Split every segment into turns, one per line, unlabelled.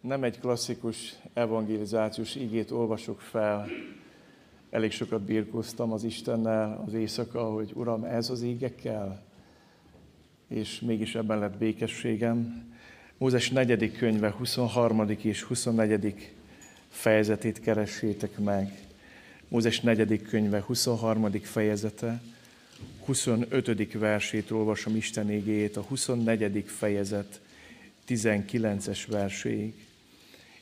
nem egy klasszikus evangelizációs igét olvasok fel. Elég sokat birkóztam az Istennel az éjszaka, hogy Uram, ez az égekkel, és mégis ebben lett békességem. Mózes negyedik könyve, 23. és 24. fejezetét keressétek meg. Mózes negyedik könyve, 23. fejezete, 25. versét olvasom Isten égéjét, a 24. fejezet 19-es verséig.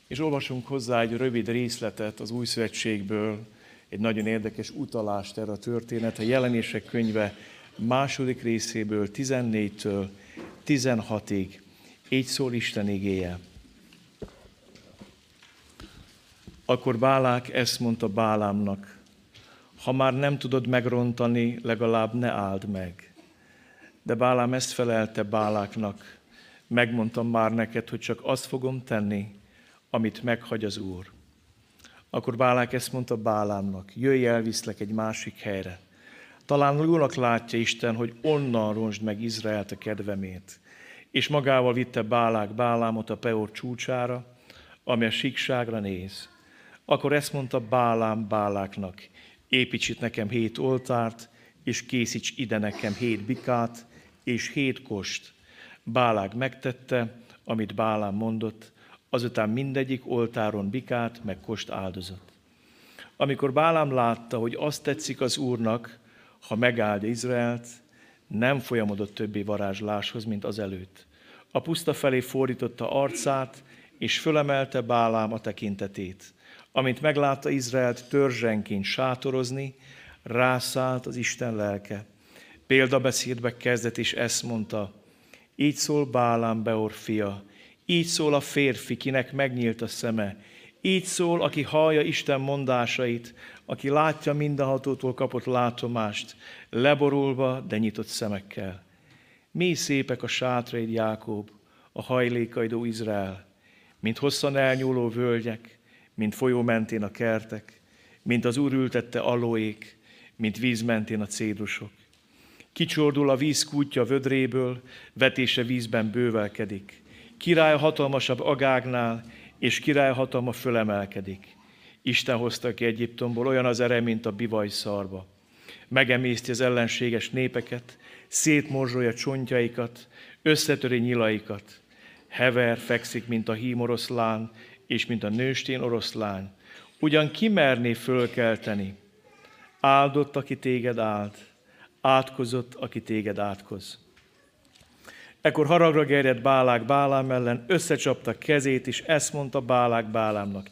És olvasunk hozzá egy rövid részletet az Új Szövetségből, egy nagyon érdekes utalást erre a történet, a jelenések könyve második részéből, 14-től 16-ig. Így szól Isten igéje. Akkor Bálák ezt mondta Bálámnak, ha már nem tudod megrontani, legalább ne áld meg. De Bálám ezt felelte Báláknak, megmondtam már neked, hogy csak azt fogom tenni, amit meghagy az Úr. Akkor Bálák ezt mondta Bálámnak, jöjj elviszlek egy másik helyre. Talán jónak látja Isten, hogy onnan ronsd meg Izraelt a kedvemét. És magával vitte Bálák Bálámot a Peor csúcsára, ami a síkságra néz. Akkor ezt mondta Bálám Báláknak, építs itt nekem hét oltárt, és készíts ide nekem hét bikát, és hét kost. Bálák megtette, amit Bálám mondott, azután mindegyik oltáron bikát, meg kost áldozott. Amikor Bálám látta, hogy azt tetszik az Úrnak, ha megáldja Izraelt, nem folyamodott többé varázsláshoz, mint az előtt. A puszta felé fordította arcát, és fölemelte Bálám a tekintetét. Amint meglátta Izraelt törzsenként sátorozni, rászállt az Isten lelke. Példabeszédbe kezdett, és ezt mondta, így szól Bálám Beor fia, így szól a férfi, kinek megnyílt a szeme. Így szól, aki hallja Isten mondásait, aki látja mindenhatótól kapott látomást, leborulva, de nyitott szemekkel. Mi szépek a sátraid, Jákob, a hajlékaidó Izrael, mint hosszan elnyúló völgyek, mint folyó mentén a kertek, mint az Úr ültette alóék, mint víz mentén a cédrusok. Kicsordul a víz kútja vödréből, vetése vízben bővelkedik. Király hatalmasabb agágnál, és király hatalma fölemelkedik. Isten hozta ki Egyiptomból olyan az ere, mint a bivaj szarba. Megemészti az ellenséges népeket, szétmorzsolja csontjaikat, összetöri nyilaikat. Hever fekszik, mint a hím oroszlán, és mint a nőstén oroszlán. Ugyan kimerné fölkelteni? Áldott, aki téged áld, átkozott, aki téged átkoz. Ekkor haragra gerjedt Bálák Bálám ellen, összecsapta kezét, és ezt mondta Bálák Bálámnak.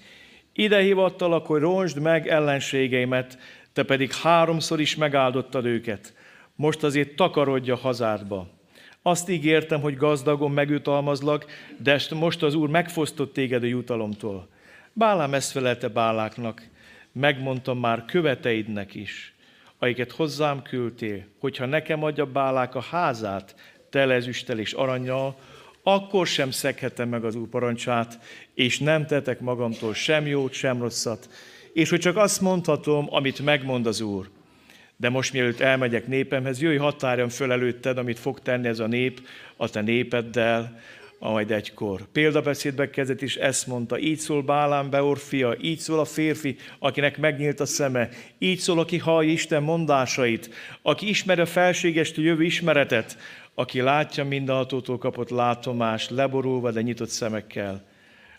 Ide hivattalak, hogy ronsd meg ellenségeimet, te pedig háromszor is megáldottad őket. Most azért takarodja hazádba. Azt ígértem, hogy gazdagon megjutalmazlak, de most az Úr megfosztott téged a jutalomtól. Bálám ezt felelte Báláknak, megmondtam már követeidnek is, akiket hozzám küldtél, hogyha nekem adja Bálák a házát, tele ezüsttel és aranyjal, akkor sem szeghetem meg az Úr parancsát, és nem tetek magamtól sem jót, sem rosszat, és hogy csak azt mondhatom, amit megmond az Úr. De most mielőtt elmegyek népemhez, jöjj határjam föl előtted, amit fog tenni ez a nép a te népeddel, majd egykor. Példabeszédbe kezdett is ezt mondta, így szól Bálám Beor fia, így szól a férfi, akinek megnyílt a szeme, így szól, aki hallja Isten mondásait, aki ismeri a felségestő jövő ismeretet, aki látja mindenhatótól kapott látomást, leborulva, de nyitott szemekkel.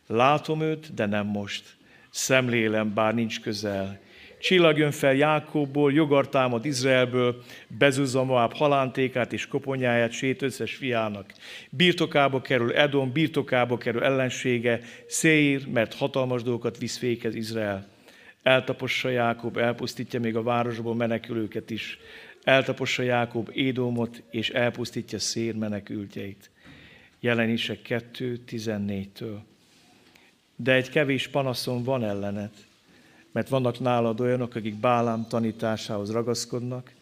Látom őt, de nem most. Szemlélem, bár nincs közel. Csillag jön fel Jákobból, jogar támad Izraelből, bezúzza Moab halántékát és koponyáját sét összes fiának. Birtokába kerül Edom, birtokába kerül ellensége, Széír, mert hatalmas dolgokat visz fékez Izrael. Eltapossa Jákob, elpusztítja még a városból menekülőket is eltapossa Jákob Édomot, és elpusztítja szér menekültjeit. Jelenések 2.14-től. De egy kevés panaszom van ellened, mert vannak nálad olyanok, akik Bálám tanításához ragaszkodnak,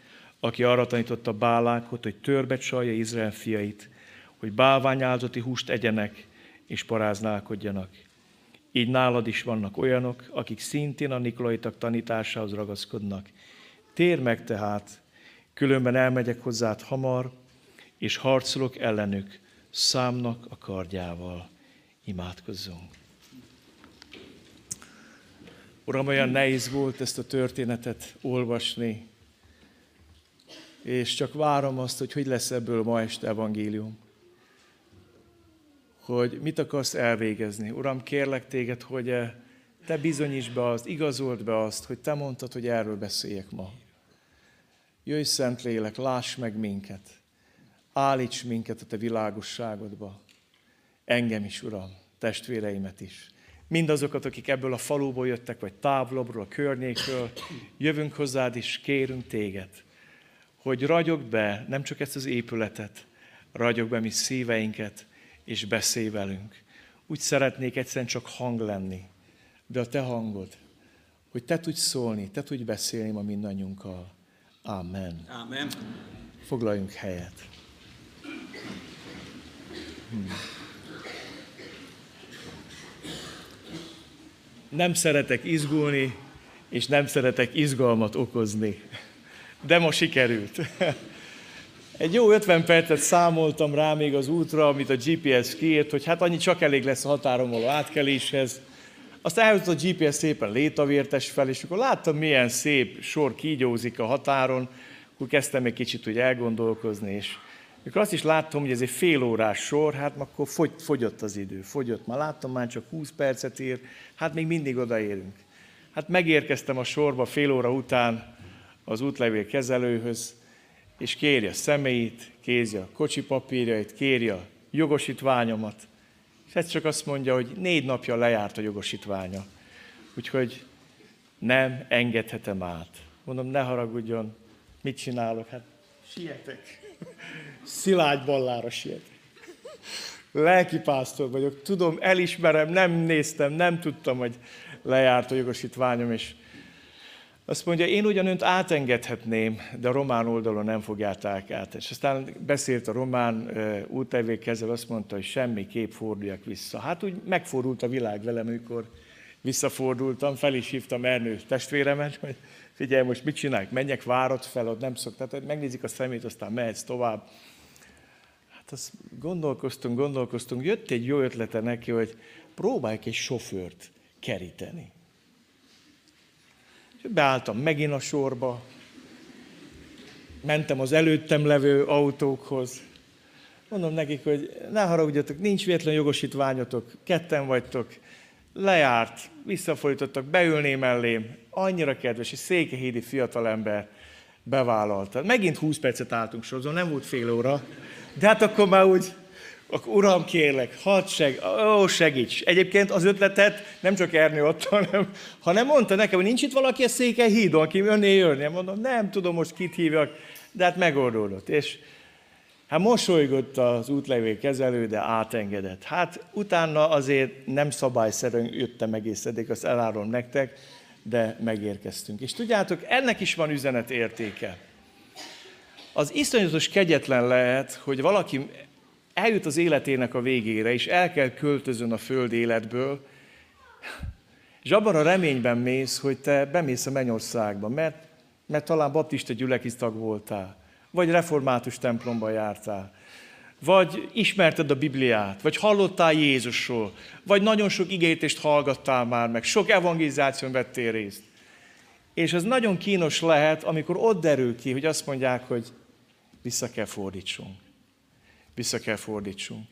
aki arra tanította Bálákot, hogy törbe csalja Izrael fiait, hogy bálványáldozati húst egyenek és paráználkodjanak. Így nálad is vannak olyanok, akik szintén a Nikolaitak tanításához ragaszkodnak. Tér meg tehát, Különben elmegyek hozzád hamar, és harcolok ellenük számnak a kardjával. Imádkozzunk. Uram, olyan nehéz volt ezt a történetet olvasni, és csak várom azt, hogy hogy lesz ebből ma este evangélium. Hogy mit akarsz elvégezni. Uram, kérlek téged, hogy te bizonyíts be azt, igazold be azt, hogy te mondtad, hogy erről beszéljek ma. Jöjj, Szent láss meg minket. Állíts minket a te világosságodba. Engem is, Uram, testvéreimet is. Mindazokat, akik ebből a faluból jöttek, vagy távolabbról, a környékről, jövünk hozzád és kérünk téged, hogy ragyog be nem csak ezt az épületet, ragyog be mi szíveinket, és beszélj velünk. Úgy szeretnék egyszerűen csak hang lenni, de a te hangod, hogy te tudj szólni, te tudj beszélni ma mindannyiunkkal. Amen.
Amen.
Foglaljunk helyet. Hmm. Nem szeretek izgulni, és nem szeretek izgalmat okozni. De ma sikerült. Egy jó 50 percet számoltam rá még az útra, amit a GPS kiírt, hogy hát annyi csak elég lesz a határon való átkeléshez. Aztán eljutott a GPS szépen létavértes fel, és akkor láttam, milyen szép sor kígyózik a határon, akkor kezdtem egy kicsit úgy elgondolkozni, és mikor azt is láttam, hogy ez egy fél órás sor, hát akkor fogy, fogyott az idő, fogyott. Már láttam, már csak 20 percet ír, hát még mindig odaérünk. Hát megérkeztem a sorba fél óra után az útlevél kezelőhöz, és kéri a személyit, kézi a kocsi papírjait, kéri a jogosítványomat, és ez csak azt mondja, hogy négy napja lejárt a jogosítványa. Úgyhogy nem engedhetem át. Mondom, ne haragudjon, mit csinálok? Hát sietek. Szilágy ballára sietek. Lelkipásztor vagyok, tudom, elismerem, nem néztem, nem tudtam, hogy lejárt a jogosítványom, és azt mondja, én ugyan önt átengedhetném, de a román oldalon nem fogjátok át. És aztán beszélt a román útlevékezzel, azt mondta, hogy semmi kép forduljak vissza. Hát úgy megfordult a világ velem, amikor visszafordultam, fel is hívtam Ernő testvéremet, hogy figyelj, most mit csinálják, menjek várat fel, ott nem szok, tehát megnézik a szemét, aztán mehetsz tovább. Hát azt gondolkoztunk, gondolkoztunk, jött egy jó ötlete neki, hogy próbáljuk egy sofőrt keríteni. Beálltam megint a sorba, mentem az előttem levő autókhoz. Mondom nekik, hogy ne haragudjatok, nincs véletlen jogosítványotok, ketten vagytok, lejárt, visszafolytottak, beülné mellém, annyira kedves, és székehídi fiatalember bevállalta. Megint 20 percet álltunk sorozon, nem volt fél óra, de hát akkor már úgy akkor uram, kérlek, hadd seg, ó, segíts. Egyébként az ötletet nem csak Ernő adta, hanem, hanem mondta nekem, hogy nincs itt valaki a székely hídon, aki önné jönni. Mondom, nem tudom most kit hívjak, de hát megoldódott. És hát mosolygott az útlevél kezelő, de átengedett. Hát utána azért nem szabályszerűen jöttem egész eddig, azt elárulom nektek, de megérkeztünk. És tudjátok, ennek is van üzenet értéke. Az iszonyatos kegyetlen lehet, hogy valaki eljut az életének a végére, és el kell költözön a föld életből, és abban a reményben mész, hogy te bemész a mennyországba, mert, mert talán baptista gyülekeztag voltál, vagy református templomba jártál, vagy ismerted a Bibliát, vagy hallottál Jézusról, vagy nagyon sok igétést hallgattál már meg, sok evangelizáción vettél részt. És ez nagyon kínos lehet, amikor ott derül ki, hogy azt mondják, hogy vissza kell fordítsunk vissza kell fordítsunk.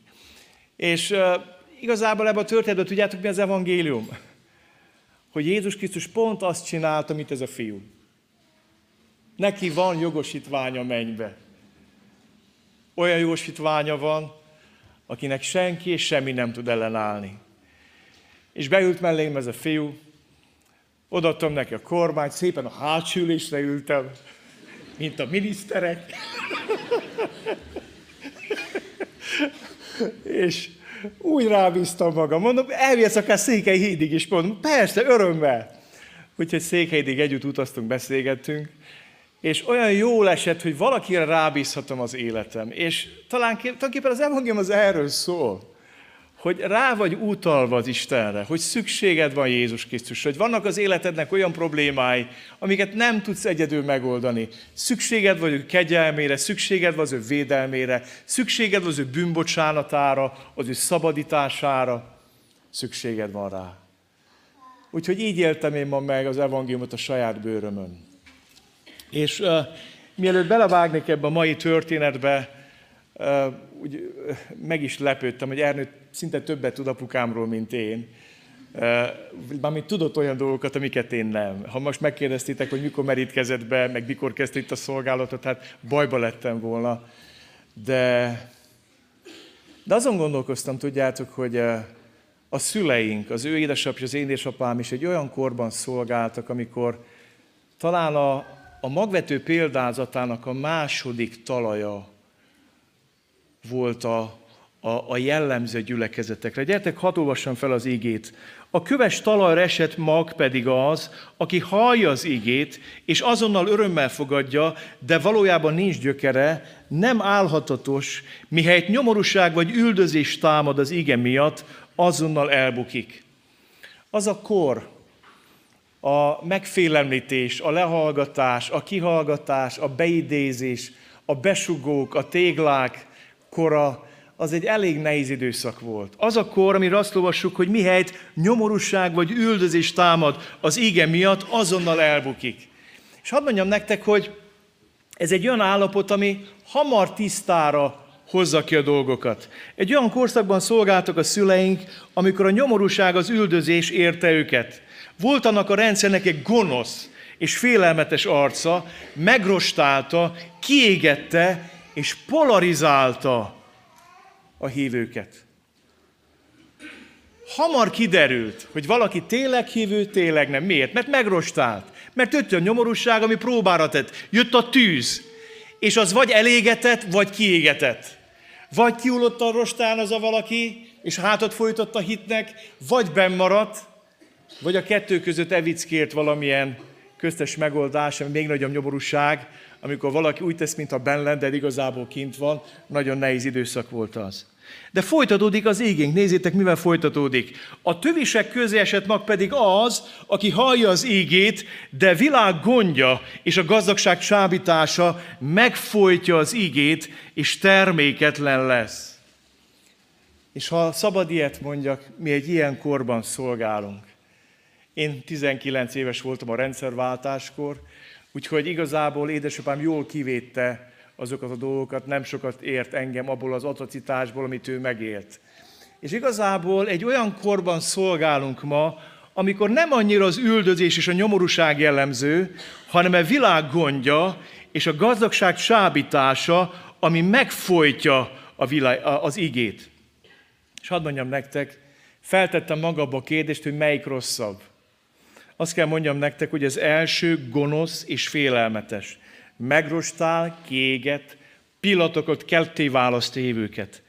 És uh, igazából ebben a történetben tudjátok, mi az evangélium? Hogy Jézus Krisztus pont azt csinálta, mint ez a fiú. Neki van jogosítványa mennybe. Olyan jogosítványa van, akinek senki és semmi nem tud ellenállni. És beült mellém ez a fiú, odaadtam neki a kormányt, szépen a hátsülésre ültem, mint a miniszterek. És úgy rábíztam magam, mondom, elvisz akár Székely hídig is, mondom, persze, örömmel. Úgyhogy Székelydig együtt utaztunk, beszélgettünk, és olyan jó esett, hogy valakire rábízhatom az életem. És talán tulajdonképpen az evangélium az erről szól hogy rá vagy utalva az Istenre, hogy szükséged van Jézus Krisztusra, hogy vannak az életednek olyan problémái, amiket nem tudsz egyedül megoldani. Szükséged vagy ő kegyelmére, szükséged van az ő védelmére, szükséged van az ő bűnbocsánatára, az ő szabadítására, szükséged van rá. Úgyhogy így éltem én ma meg az evangéliumot a saját bőrömön. És uh, mielőtt belevágnék ebbe a mai történetbe, uh, úgy, uh, meg is lepődtem, hogy Ernő szinte többet tud apukámról, mint én. Mármint tudott olyan dolgokat, amiket én nem. Ha most megkérdeztétek, hogy mikor merítkezett be, meg mikor kezdte itt a szolgálatot, hát bajba lettem volna. De, de azon gondolkoztam, tudjátok, hogy a szüleink, az ő édesapja az én édesapám is egy olyan korban szolgáltak, amikor talán a, a magvető példázatának a második talaja volt a, a, a jellemző gyülekezetekre. Gyertek, hadd olvassam fel az igét. A köves talajra esett mag pedig az, aki hallja az igét, és azonnal örömmel fogadja, de valójában nincs gyökere, nem állhatatos, mihelyt nyomorúság vagy üldözés támad az ige miatt, azonnal elbukik. Az a kor, a megfélemlítés, a lehallgatás, a kihallgatás, a beidézés, a besugók, a téglák kora, az egy elég nehéz időszak volt. Az a kor, amire azt olvassuk, hogy mihelyt nyomorúság vagy üldözés támad az íge miatt, azonnal elbukik. És hadd mondjam nektek, hogy ez egy olyan állapot, ami hamar tisztára hozza ki a dolgokat. Egy olyan korszakban szolgáltak a szüleink, amikor a nyomorúság, az üldözés érte őket. Volt annak a rendszernek egy gonosz és félelmetes arca, megrostálta, kiégette és polarizálta a hívőket. Hamar kiderült, hogy valaki tényleg hívő, tényleg nem. Miért? Mert megrostált. Mert jött nyomorúság, ami próbára tett. Jött a tűz. És az vagy elégetett, vagy kiégetett. Vagy kiullott a rostán az a valaki, és hátat folytott a hitnek, vagy bennmaradt, vagy a kettő között evickért valamilyen köztes megoldás, ami még nagyobb nyomorúság, amikor valaki úgy tesz, mintha benn lenne, de igazából kint van, nagyon nehéz időszak volt az. De folytatódik az ígénk, nézzétek, mivel folytatódik. A tövisek közé esett mag pedig az, aki hallja az ígét, de világ gondja és a gazdagság csábítása megfolytja az ígét, és terméketlen lesz. És ha szabad ilyet mondjak, mi egy ilyen korban szolgálunk. Én 19 éves voltam a rendszerváltáskor, úgyhogy igazából édesapám jól kivédte azokat a dolgokat, nem sokat ért engem abból az atrocitásból, amit ő megélt. És igazából egy olyan korban szolgálunk ma, amikor nem annyira az üldözés és a nyomorúság jellemző, hanem a világ gondja és a gazdagság sábítása, ami megfojtja a világ, az igét. És hadd mondjam nektek, feltettem magába a kérdést, hogy melyik rosszabb. Azt kell mondjam nektek, hogy az első gonosz és félelmetes megrostál, kiéget, pillanatokat ketté választ évőket.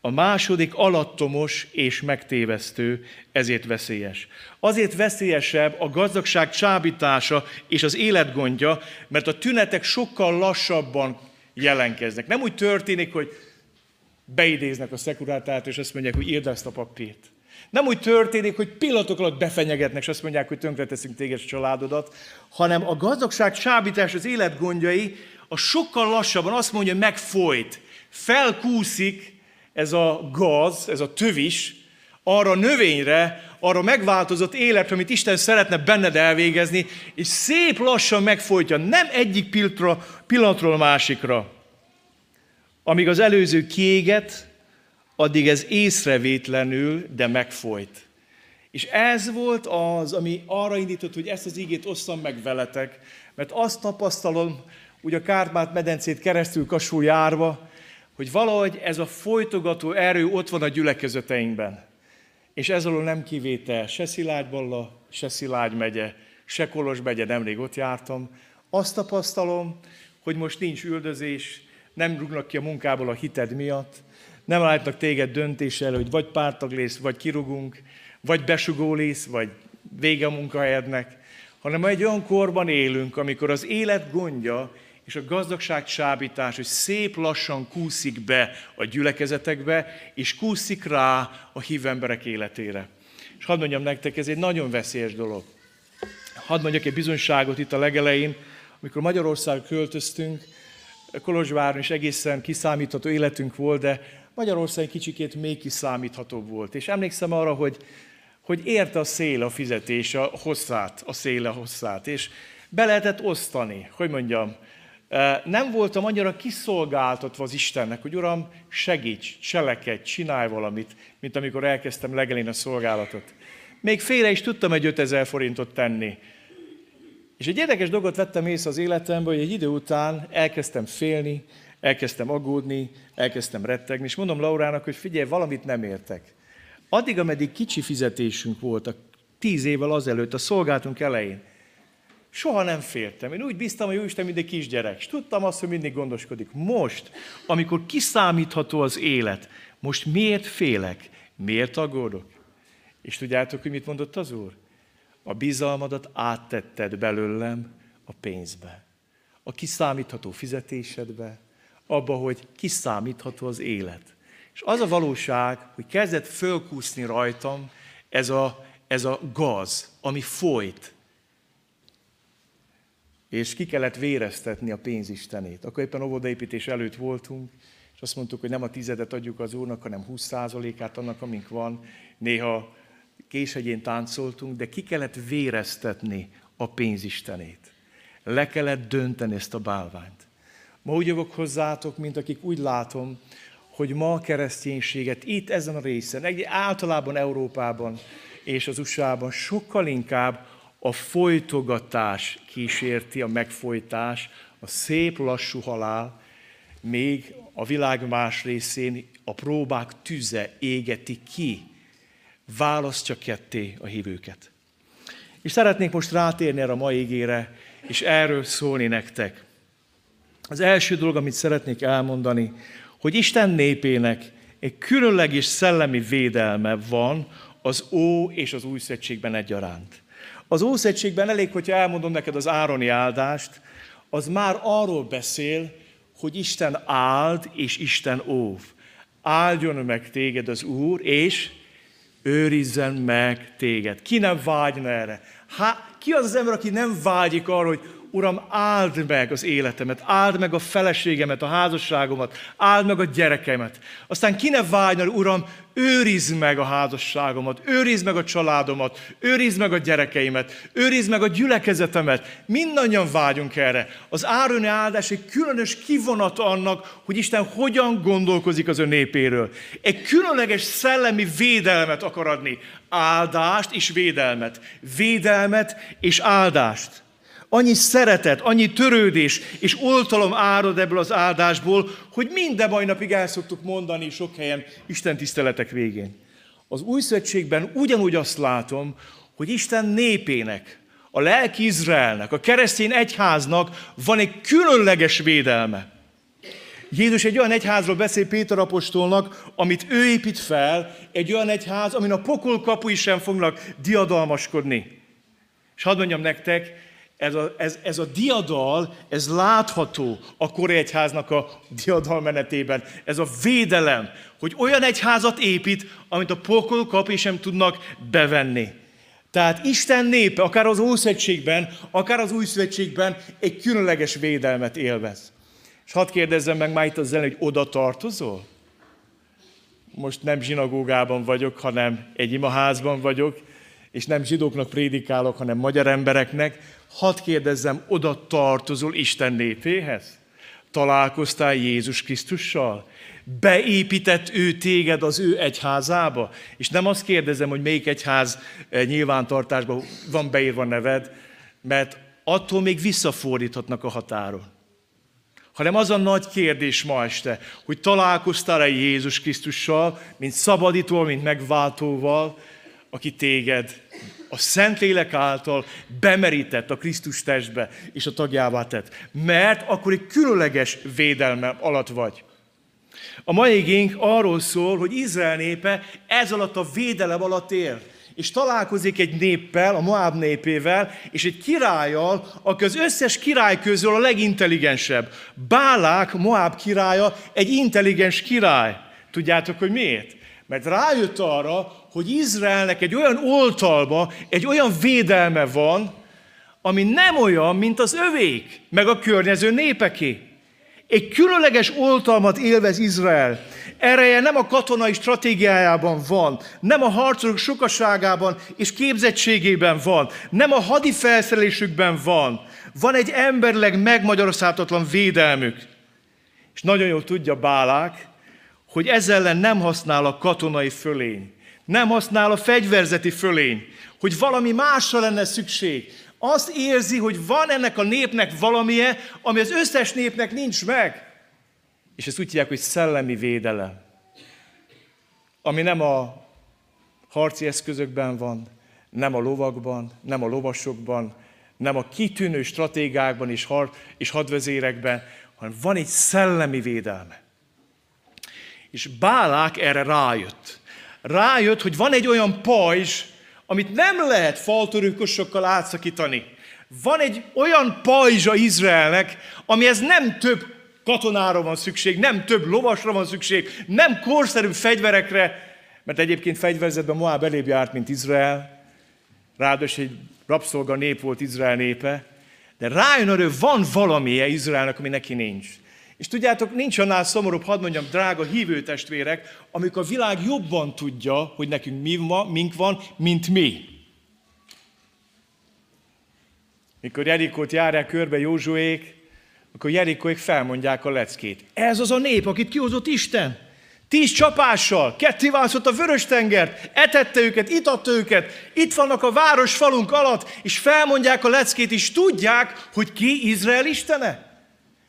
A második alattomos és megtévesztő, ezért veszélyes. Azért veszélyesebb a gazdagság csábítása és az életgondja, mert a tünetek sokkal lassabban jelenkeznek. Nem úgy történik, hogy beidéznek a szekurátát, és azt mondják, hogy írd ezt a papírt. Nem úgy történik, hogy pillanatok alatt befenyegetnek, és azt mondják, hogy tönkreteszünk téged családodat, hanem a gazdagság csábítás, az életgondjai a sokkal lassabban azt mondja, hogy megfolyt, felkúszik ez a gaz, ez a tövis, arra a növényre, arra megváltozott életre, amit Isten szeretne benned elvégezni, és szép lassan megfolytja, nem egyik pillanatról a másikra. Amíg az előző kiéget, addig ez észrevétlenül, de megfolyt. És ez volt az, ami arra indított, hogy ezt az ígét osszam meg veletek, mert azt tapasztalom, úgy a Kárpát medencét keresztül kasul járva, hogy valahogy ez a folytogató erő ott van a gyülekezeteinkben. És ez alól nem kivétel, se Szilágyballa, se Szilágy megye, se Kolos megye, nemrég ott jártam. Azt tapasztalom, hogy most nincs üldözés, nem rúgnak ki a munkából a hited miatt, nem állítnak téged döntéssel, hogy vagy pártag lész, vagy kirugunk, vagy besugó lész, vagy vége a munkahelyednek, hanem egy olyan korban élünk, amikor az élet gondja és a gazdagság csábítás, hogy szép lassan kúszik be a gyülekezetekbe, és kúszik rá a hívemberek életére. És hadd mondjam nektek, ez egy nagyon veszélyes dolog. Hadd mondjak egy bizonyságot itt a legelején, amikor Magyarország költöztünk, Kolozsváron is egészen kiszámítható életünk volt, de Magyarország kicsikét még kiszámíthatóbb volt. És emlékszem arra, hogy hogy érte a szél a fizetés, a hosszát, a szél a hosszát, és be lehetett osztani, hogy mondjam, nem voltam annyira kiszolgáltatva az Istennek, hogy Uram, segíts, cselekedj, csinálj valamit, mint amikor elkezdtem legelén a szolgálatot. Még félre is tudtam egy 5000 forintot tenni. És egy érdekes dolgot vettem észre az életemben, hogy egy idő után elkezdtem félni, elkezdtem aggódni, elkezdtem rettegni, és mondom Laurának, hogy figyelj, valamit nem értek. Addig, ameddig kicsi fizetésünk volt, a tíz évvel azelőtt, a szolgáltunk elején, soha nem féltem. Én úgy bíztam, hogy Isten mindig kisgyerek, és tudtam azt, hogy mindig gondoskodik. Most, amikor kiszámítható az élet, most miért félek? Miért aggódok? És tudjátok, hogy mit mondott az Úr? A bizalmadat áttetted belőlem a pénzbe. A kiszámítható fizetésedbe, abba, hogy kiszámítható az élet. És az a valóság, hogy kezdett fölkúszni rajtam ez a, ez a gaz, ami folyt. És ki kellett véreztetni a pénzistenét. Akkor éppen óvodaépítés előtt voltunk, és azt mondtuk, hogy nem a tizedet adjuk az Úrnak, hanem 20%-át annak, amink van. Néha késhegyén táncoltunk, de ki kellett véreztetni a pénzistenét. Le kellett dönteni ezt a bálványt. Ma úgy jövök hozzátok, mint akik úgy látom, hogy ma a kereszténységet itt ezen a részen, egy általában Európában és az USA-ban sokkal inkább a folytogatás kísérti, a megfojtás, a szép lassú halál, még a világ más részén a próbák tüze égeti ki, választja ketté a hívőket. És szeretnék most rátérni erre a mai ígére, és erről szólni nektek. Az első dolog, amit szeretnék elmondani, hogy Isten népének egy különleges szellemi védelme van az Ó és az Új Szegységben egyaránt. Az Ószegységben elég, hogyha elmondom neked az Ároni áldást, az már arról beszél, hogy Isten áld és Isten óv. Áldjon meg téged az Úr, és őrizzen meg téged. Ki nem vágyna erre? Há, ki az az ember, aki nem vágyik arra, hogy Uram, áld meg az életemet, áld meg a feleségemet, a házasságomat, áld meg a gyerekemet. Aztán ki ne vágyna, Uram, őrizd meg a házasságomat, őrizd meg a családomat, őrizd meg a gyerekeimet, őrizd meg a gyülekezetemet. Mindannyian vágyunk erre. Az árőni áldás egy különös kivonat annak, hogy Isten hogyan gondolkozik az ő népéről. Egy különleges szellemi védelmet akar adni. Áldást és védelmet. Védelmet és áldást annyi szeretet, annyi törődés és oltalom árad ebből az áldásból, hogy minden mai napig el szoktuk mondani sok helyen Isten tiszteletek végén. Az új szövetségben ugyanúgy azt látom, hogy Isten népének, a lelki Izraelnek, a keresztény egyháznak van egy különleges védelme. Jézus egy olyan egyházról beszél Péter apostolnak, amit ő épít fel, egy olyan egyház, amin a pokol kapui sem fognak diadalmaskodni. És hadd mondjam nektek, ez a, ez, ez a diadal, ez látható a Korai Egyháznak a diadal menetében. Ez a védelem, hogy olyan egyházat épít, amit a pokol kap és sem tudnak bevenni. Tehát Isten népe, akár az Ószegységben, akár az Új egy különleges védelmet élvez. És hadd kérdezzem meg már itt az ellen, hogy oda tartozol? Most nem zsinagógában vagyok, hanem egy imaházban vagyok, és nem zsidóknak prédikálok, hanem magyar embereknek, hadd kérdezzem, oda tartozol Isten népéhez? Találkoztál Jézus Krisztussal? Beépített ő téged az ő egyházába? És nem azt kérdezem, hogy melyik egyház eh, nyilvántartásban van beírva neved, mert attól még visszafordíthatnak a határon. Hanem az a nagy kérdés ma este, hogy találkoztál-e Jézus Krisztussal, mint szabadítóval, mint megváltóval, aki téged a Szentlélek által bemerített a Krisztus testbe, és a tagjává tett. Mert akkor egy különleges védelme alatt vagy. A mai igénk arról szól, hogy Izrael népe ez alatt a védelem alatt él. És találkozik egy néppel, a Moab népével, és egy királlyal, aki az összes király közül a legintelligensebb. Bálák, Moab királya, egy intelligens király. Tudjátok, hogy miért? Mert rájött arra, hogy Izraelnek egy olyan oltalma, egy olyan védelme van, ami nem olyan, mint az övék, meg a környező népeké. Egy különleges oltalmat élvez Izrael. Ereje nem a katonai stratégiájában van, nem a harcok sokaságában és képzettségében van, nem a hadi felszerelésükben van. Van egy emberleg megmagyarázhatatlan védelmük. És nagyon jól tudja Bálák, hogy ezzel ellen nem használ a katonai fölény, nem használ a fegyverzeti fölény, hogy valami másra lenne szükség. Azt érzi, hogy van ennek a népnek valamie, ami az összes népnek nincs meg. És ezt úgy hívják, hogy szellemi védelem. Ami nem a harci eszközökben van, nem a lovakban, nem a lovasokban, nem a kitűnő stratégákban és, har- és hadvezérekben, hanem van egy szellemi védelme. És Bálák erre rájött. Rájött, hogy van egy olyan pajzs, amit nem lehet faltörőkosokkal átszakítani. Van egy olyan pajzsa Izraelnek, amihez nem több katonára van szükség, nem több lovasra van szükség, nem korszerű fegyverekre, mert egyébként fegyverzetben Moab elébb járt, mint Izrael. Ráadásul egy rabszolga nép volt Izrael népe, de rájön hogy van valamije Izraelnek, ami neki nincs. És tudjátok, nincs annál szomorúbb, hadd mondjam, drága hívő testvérek, amikor a világ jobban tudja, hogy nekünk mi van, mink van, mint mi. Mikor Jerikót járják körbe Józsuék, akkor Jerikóik felmondják a leckét. Ez az a nép, akit kihozott Isten. Tíz csapással, kettiválszott a vörös tengert, etette őket, itatta őket, itt vannak a város falunk alatt, és felmondják a leckét, és tudják, hogy ki Izrael istene.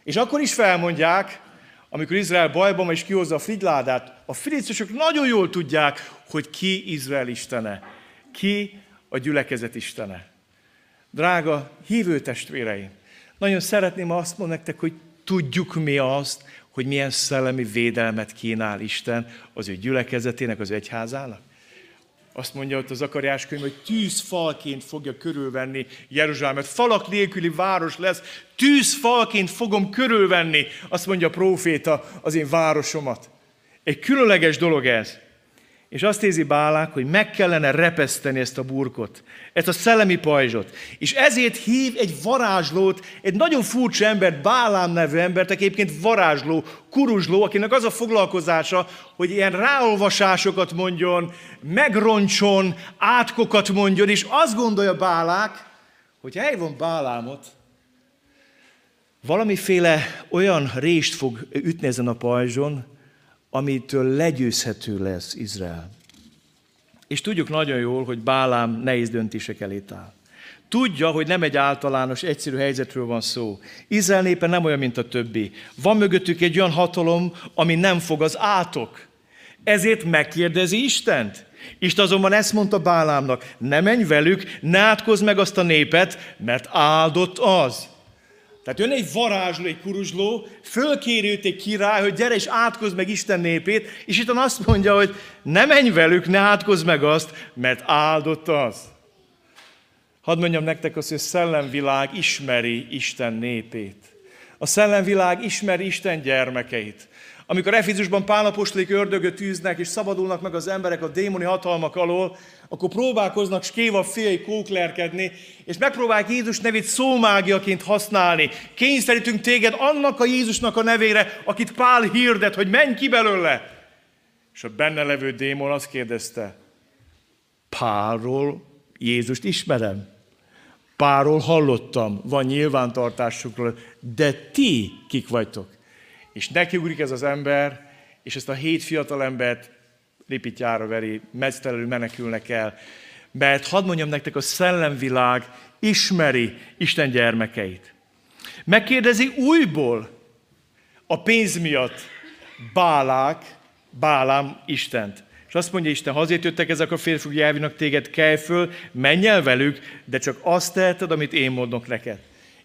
És akkor is felmondják, amikor Izrael bajban van és kihozza a figyládát, a filicusok nagyon jól tudják, hogy ki Izrael istene, ki a gyülekezet istene. Drága hívő testvéreim, nagyon szeretném azt mondani nektek, hogy tudjuk mi azt, hogy milyen szellemi védelmet kínál Isten az ő gyülekezetének, az egyházának. Azt mondja ott az akariás könyv, hogy tűzfalként fogja körülvenni Jeruzsálemet. Falak nélküli város lesz, tűzfalként fogom körülvenni, azt mondja a próféta, az én városomat. Egy különleges dolog ez. És azt érzi Bálák, hogy meg kellene repeszteni ezt a burkot, ezt a szellemi pajzsot. És ezért hív egy varázslót, egy nagyon furcsa embert, Bálám nevű embert, egyébként varázsló, kuruzsló, akinek az a foglalkozása, hogy ilyen ráolvasásokat mondjon, megroncson, átkokat mondjon, és azt gondolja Bálák, hogy van Bálámot, valamiféle olyan rést fog ütni ezen a pajzson, amitől legyőzhető lesz Izrael. És tudjuk nagyon jól, hogy Bálám nehéz döntések elé áll. Tudja, hogy nem egy általános, egyszerű helyzetről van szó. Izrael népe nem olyan, mint a többi. Van mögöttük egy olyan hatalom, ami nem fog az átok. Ezért megkérdezi Istent. Isten azonban ezt mondta Bálámnak, ne menj velük, ne átkozz meg azt a népet, mert áldott az. Tehát jön egy varázsló, egy kuruzsló, fölkéri egy király, hogy gyere és átkozz meg Isten népét, és itt azt mondja, hogy ne menj velük, ne átkozz meg azt, mert áldott az. Hadd mondjam nektek azt, hogy a szellemvilág ismeri Isten népét. A szellemvilág ismeri Isten gyermekeit. Amikor Efizusban pálapostlék ördögöt tűznek, és szabadulnak meg az emberek a démoni hatalmak alól, akkor próbálkoznak skéva fiai kóklerkedni, és megpróbálják Jézus nevét szómágiaként használni. Kényszerítünk téged annak a Jézusnak a nevére, akit Pál hirdet, hogy menj ki belőle. És a benne levő démon azt kérdezte, Pálról Jézust ismerem. Pálról hallottam, van nyilvántartásukról, de ti kik vagytok? És nekiugrik ez az ember, és ezt a hét fiatal embert ripitjára veri, meztelenül menekülnek el. Mert hadd mondjam nektek, a szellemvilág ismeri Isten gyermekeit. Megkérdezi újból a pénz miatt Bálák, Bálám Istent. És azt mondja Isten, ha azért jöttek ezek a férfiak, jelvinak téged, kelj föl, menj el velük, de csak azt teheted, amit én mondok neked.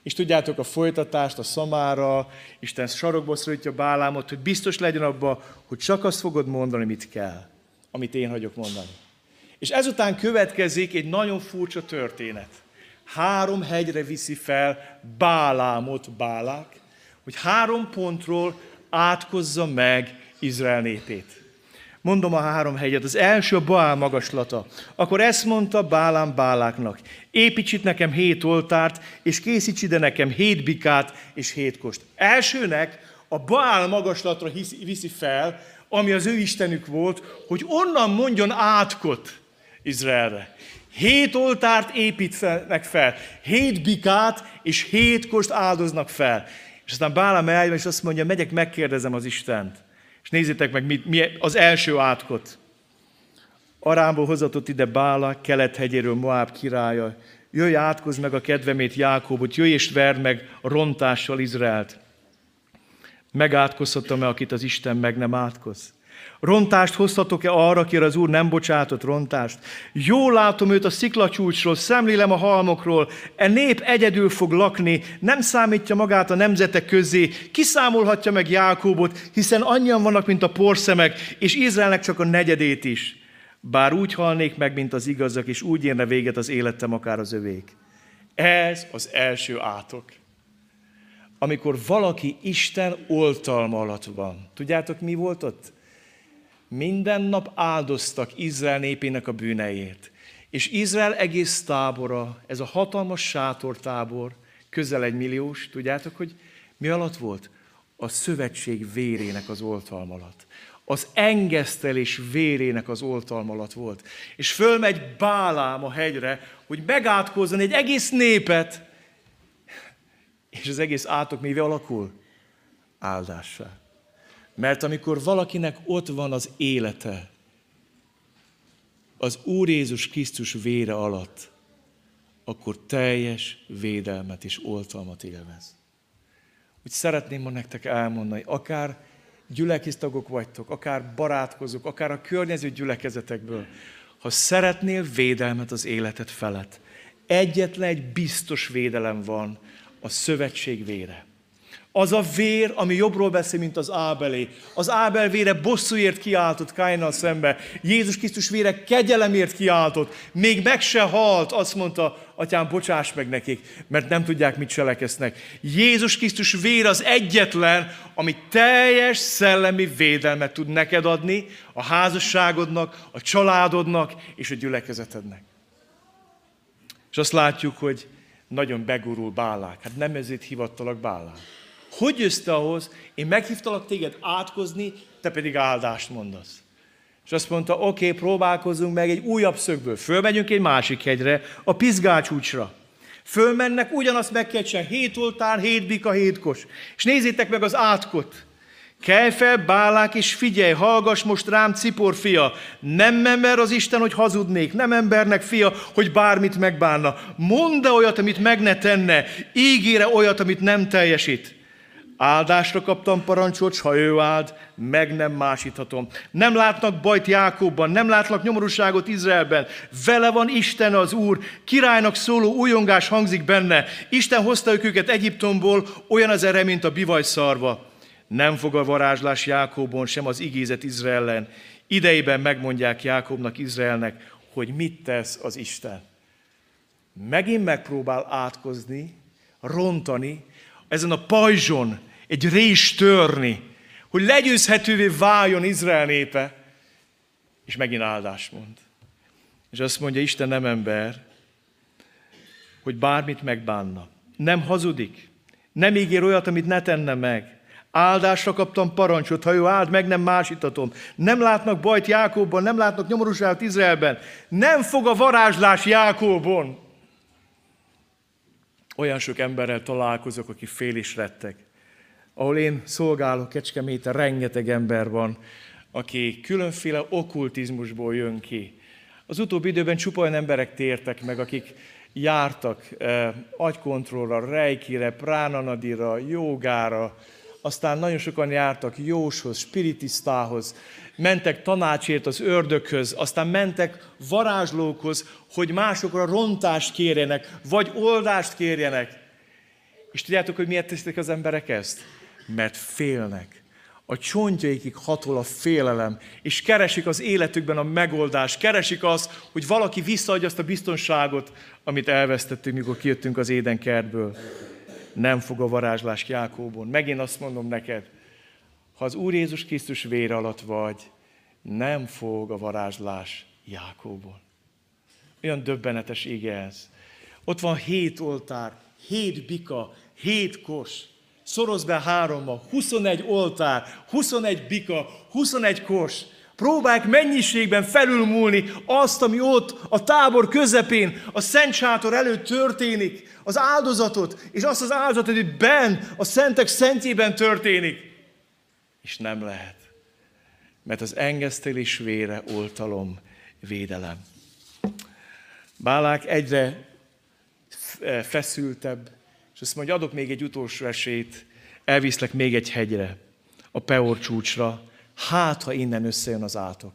És tudjátok a folytatást, a szamára, Isten sarokba szorítja Bálámot, hogy biztos legyen abba, hogy csak azt fogod mondani, mit kell, amit én hagyok mondani. És ezután következik egy nagyon furcsa történet. Három hegyre viszi fel Bálámot Bálák, hogy három pontról átkozza meg Izrael népét. Mondom a három hegyet. Az első a Baál magaslata. Akkor ezt mondta Bálám Báláknak. Építs itt nekem hét oltárt, és készíts ide nekem hét bikát és hét kost. Elsőnek a Baál magaslatra viszi fel, ami az ő istenük volt, hogy onnan mondjon átkot Izraelre. Hét oltárt építenek fel, hét bikát és hét kost áldoznak fel. És aztán Bálám eljön, és azt mondja, megyek, megkérdezem az Istent. És nézzétek meg, mi, mi az első átkot. Arámból hozatott ide Bála, kelethegyéről Moab királya. Jöjj, átkozz meg a kedvemét Jákobot, jöjj és verd meg rontással Izraelt. Megátkozhatom-e, akit az Isten meg nem átkoz? Rontást hozhatok-e arra, akire az Úr nem bocsátott rontást? Jól látom őt a sziklacsúcsról, szemlélem a halmokról, e nép egyedül fog lakni, nem számítja magát a nemzetek közé, kiszámolhatja meg Jákóbot, hiszen annyian vannak, mint a porszemek, és Izraelnek csak a negyedét is. Bár úgy halnék meg, mint az igazak, és úgy érne véget az életem, akár az övék. Ez az első átok. Amikor valaki Isten oltalma alatt van. Tudjátok, mi volt ott? Minden nap áldoztak Izrael népének a bűneért. És Izrael egész tábora, ez a hatalmas sátortábor, közel egy milliós, tudjátok, hogy mi alatt volt? A szövetség vérének az oltalma alatt. Az engesztelés vérének az oltalma alatt volt. És fölmegy Bálám a hegyre, hogy megátkozzon egy egész népet, és az egész átok mivel alakul? Áldássá. Mert amikor valakinek ott van az élete, az Úr Jézus Krisztus vére alatt, akkor teljes védelmet és oltalmat élvez. Úgy szeretném ma nektek elmondani, akár gyülekeztagok vagytok, akár barátkozók, akár a környező gyülekezetekből, ha szeretnél védelmet az életed felett, egyetlen egy biztos védelem van, a szövetség vére. Az a vér, ami jobbról beszél, mint az Ábelé. Az Ábel vére bosszúért kiáltott Kájnal szembe. Jézus Krisztus vére kegyelemért kiáltott. Még meg se halt, azt mondta, atyám, bocsáss meg nekik, mert nem tudják, mit cselekesznek. Jézus Krisztus vér az egyetlen, ami teljes szellemi védelmet tud neked adni, a házasságodnak, a családodnak és a gyülekezetednek. És azt látjuk, hogy nagyon begurul Bálák. Hát nem ezért hivattalak Bálák. Hogy jössz ahhoz, én meghívtalak téged átkozni, te pedig áldást mondasz. És azt mondta, oké, okay, próbálkozunk meg egy újabb szögből. Fölmegyünk egy másik hegyre, a Pizgácsúcsra. Fölmennek, ugyanazt meg kell csinálni, hét oltár, hét bika, hét. És nézzétek meg az átkot. Kelj fel, bálák, és figyelj, hallgass most rám, cipor fia. Nem ember az Isten, hogy hazudnék, nem embernek fia, hogy bármit megbánna. Mondd olyat, amit meg ne tenne, ígére olyat, amit nem teljesít. Áldásra kaptam parancsot, s ha ő áld, meg nem másíthatom. Nem látnak bajt Jákobban, nem látnak nyomorúságot Izraelben. Vele van Isten az Úr, királynak szóló újongás hangzik benne. Isten hozta őket Egyiptomból, olyan az ere, mint a bivaj szarva. Nem fog a varázslás Jákobon, sem az igézet Izraelen. Idejében megmondják Jákobnak, Izraelnek, hogy mit tesz az Isten. Megint megpróbál átkozni, rontani, ezen a pajzson egy rés törni, hogy legyőzhetővé váljon Izrael népe, és megint áldást mond. És azt mondja, Isten nem ember, hogy bármit megbánna. Nem hazudik. Nem ígér olyat, amit ne tenne meg. Áldásra kaptam parancsot, ha ő áld meg, nem másítatom. Nem látnak bajt Jákóbban, nem látnak nyomorúságot Izraelben. Nem fog a varázslás Jákóbon. Olyan sok emberrel találkozok, aki fél is rettek. Ahol én szolgálok Kecskeméten, rengeteg ember van, aki különféle okkultizmusból jön ki. Az utóbbi időben csupa olyan emberek tértek meg, akik jártak eh, agykontrollra, rejkire, pránanadira, jogára, aztán nagyon sokan jártak jóshoz, spiritisztához, mentek tanácsért az ördökhöz, aztán mentek varázslókhoz, hogy másokra rontást kérjenek, vagy oldást kérjenek. És tudjátok, hogy miért teszik az emberek ezt? Mert félnek. A csontjaikig hatol a félelem, és keresik az életükben a megoldást, keresik azt, hogy valaki visszaadja azt a biztonságot, amit elvesztettünk, mikor kijöttünk az édenkertből. Nem fog a varázslás Jákóbon. Megint azt mondom neked, ha az Úr Jézus Krisztus vére alatt vagy, nem fog a varázslás Jákóból. Olyan döbbenetes ége ez. Ott van hét oltár, hét bika, hét kos. Szoroz be hárommal, 21 oltár, 21 bika, 21 kos. Próbálják mennyiségben felülmúlni azt, ami ott a tábor közepén, a Szent Sátor előtt történik, az áldozatot, és azt az áldozatot, hogy ben, a szentek szentjében történik. És nem lehet. Mert az engesztelés vére oltalom, védelem. Bálák egyre feszültebb, és azt mondja, adok még egy utolsó esélyt, elviszlek még egy hegyre, a Peor csúcsra, hát ha innen összejön az átok.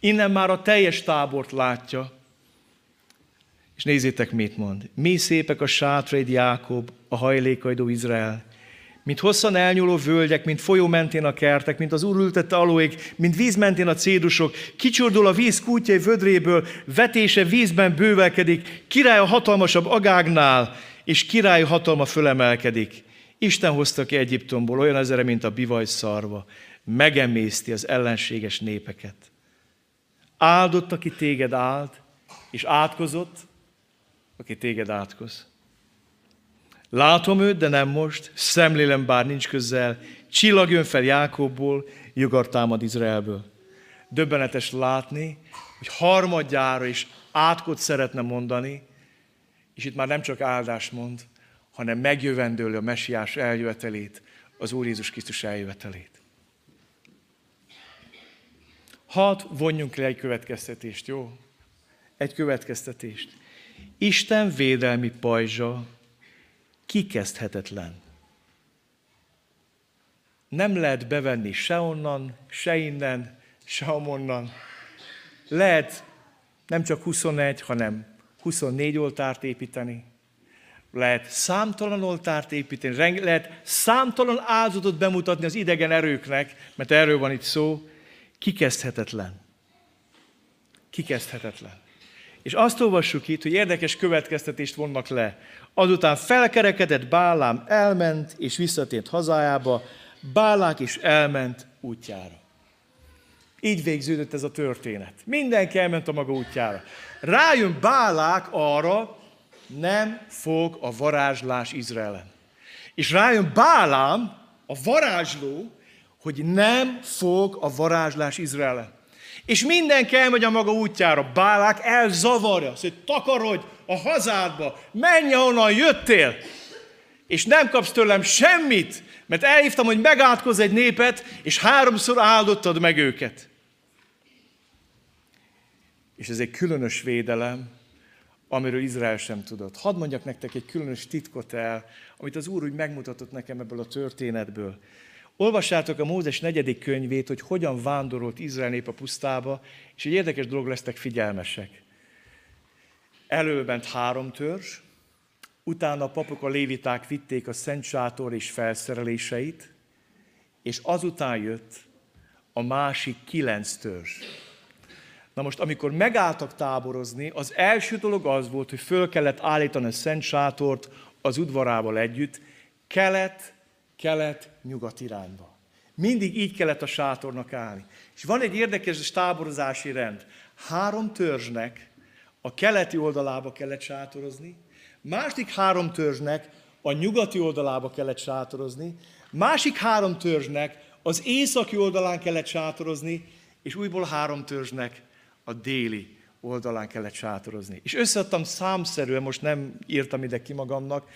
Innen már a teljes tábort látja, és nézzétek, mit mond. Mi szépek a sátraid, Jákob, a hajlékaidó Izrael, mint hosszan elnyúló völgyek, mint folyó mentén a kertek, mint az urültette alóék, mint víz mentén a cédusok, kicsordul a víz kútjai vödréből, vetése vízben bővelkedik, király a hatalmasabb agágnál, és király hatalma fölemelkedik. Isten hozta ki Egyiptomból olyan ezere, mint a bivaj szarva, megemészti az ellenséges népeket. Áldott, aki téged áld, és átkozott, aki téged átkoz. Látom őt, de nem most, szemlélem, bár nincs közel, csillag jön fel Jákobból, nyugat támad Izraelből. Döbbenetes látni, hogy harmadjára is átkot szeretne mondani, és itt már nem csak áldást mond, hanem megjövendőli a mesiás eljövetelét, az Úr Jézus Krisztus eljövetelét. Hadd vonjunk le egy következtetést, jó? Egy következtetést. Isten védelmi pajzsa kikezdhetetlen. Nem lehet bevenni se onnan, se innen, se amonnan. Lehet nem csak 21, hanem 24 oltárt építeni. Lehet számtalan oltárt építeni, lehet számtalan áldozatot bemutatni az idegen erőknek, mert erről van itt szó, kikezdhetetlen. Kikezdhetetlen. És azt olvassuk itt, hogy érdekes következtetést vonnak le. Azután felkerekedett Bálám, elment és visszatért hazájába, Bálák is elment útjára. Így végződött ez a történet. Mindenki elment a maga útjára. Rájön Bálák arra, nem fog a varázslás Izraelen. És rájön Bálám, a varázsló, hogy nem fog a varázslás Izraelen. És mindenki elmegy a maga útjára. Bálák elzavarja, azt hogy takarodj a hazádba, menj, ahonnan jöttél, és nem kapsz tőlem semmit, mert elhívtam, hogy megátkozz egy népet, és háromszor áldottad meg őket. És ez egy különös védelem, amiről Izrael sem tudott. Hadd mondjak nektek egy különös titkot el, amit az Úr úgy megmutatott nekem ebből a történetből. Olvassátok a Mózes negyedik könyvét, hogy hogyan vándorolt Izrael nép a pusztába, és egy érdekes dolog lesztek figyelmesek. Előbent három törzs, utána a papok, a léviták vitték a szent sátor és felszereléseit, és azután jött a másik kilenc törzs. Na most, amikor megálltak táborozni, az első dolog az volt, hogy föl kellett állítani a szent sátort az udvarával együtt, kelet, kelet, nyugat irányba. Mindig így kellett a sátornak állni. És van egy érdekes táborozási rend. Három törzsnek a keleti oldalába kellett sátorozni, másik három törzsnek a nyugati oldalába kellett sátorozni, másik három törzsnek az északi oldalán kellett sátorozni, és újból három törzsnek a déli oldalán kellett sátorozni. És összeadtam számszerűen, most nem írtam ide ki magamnak,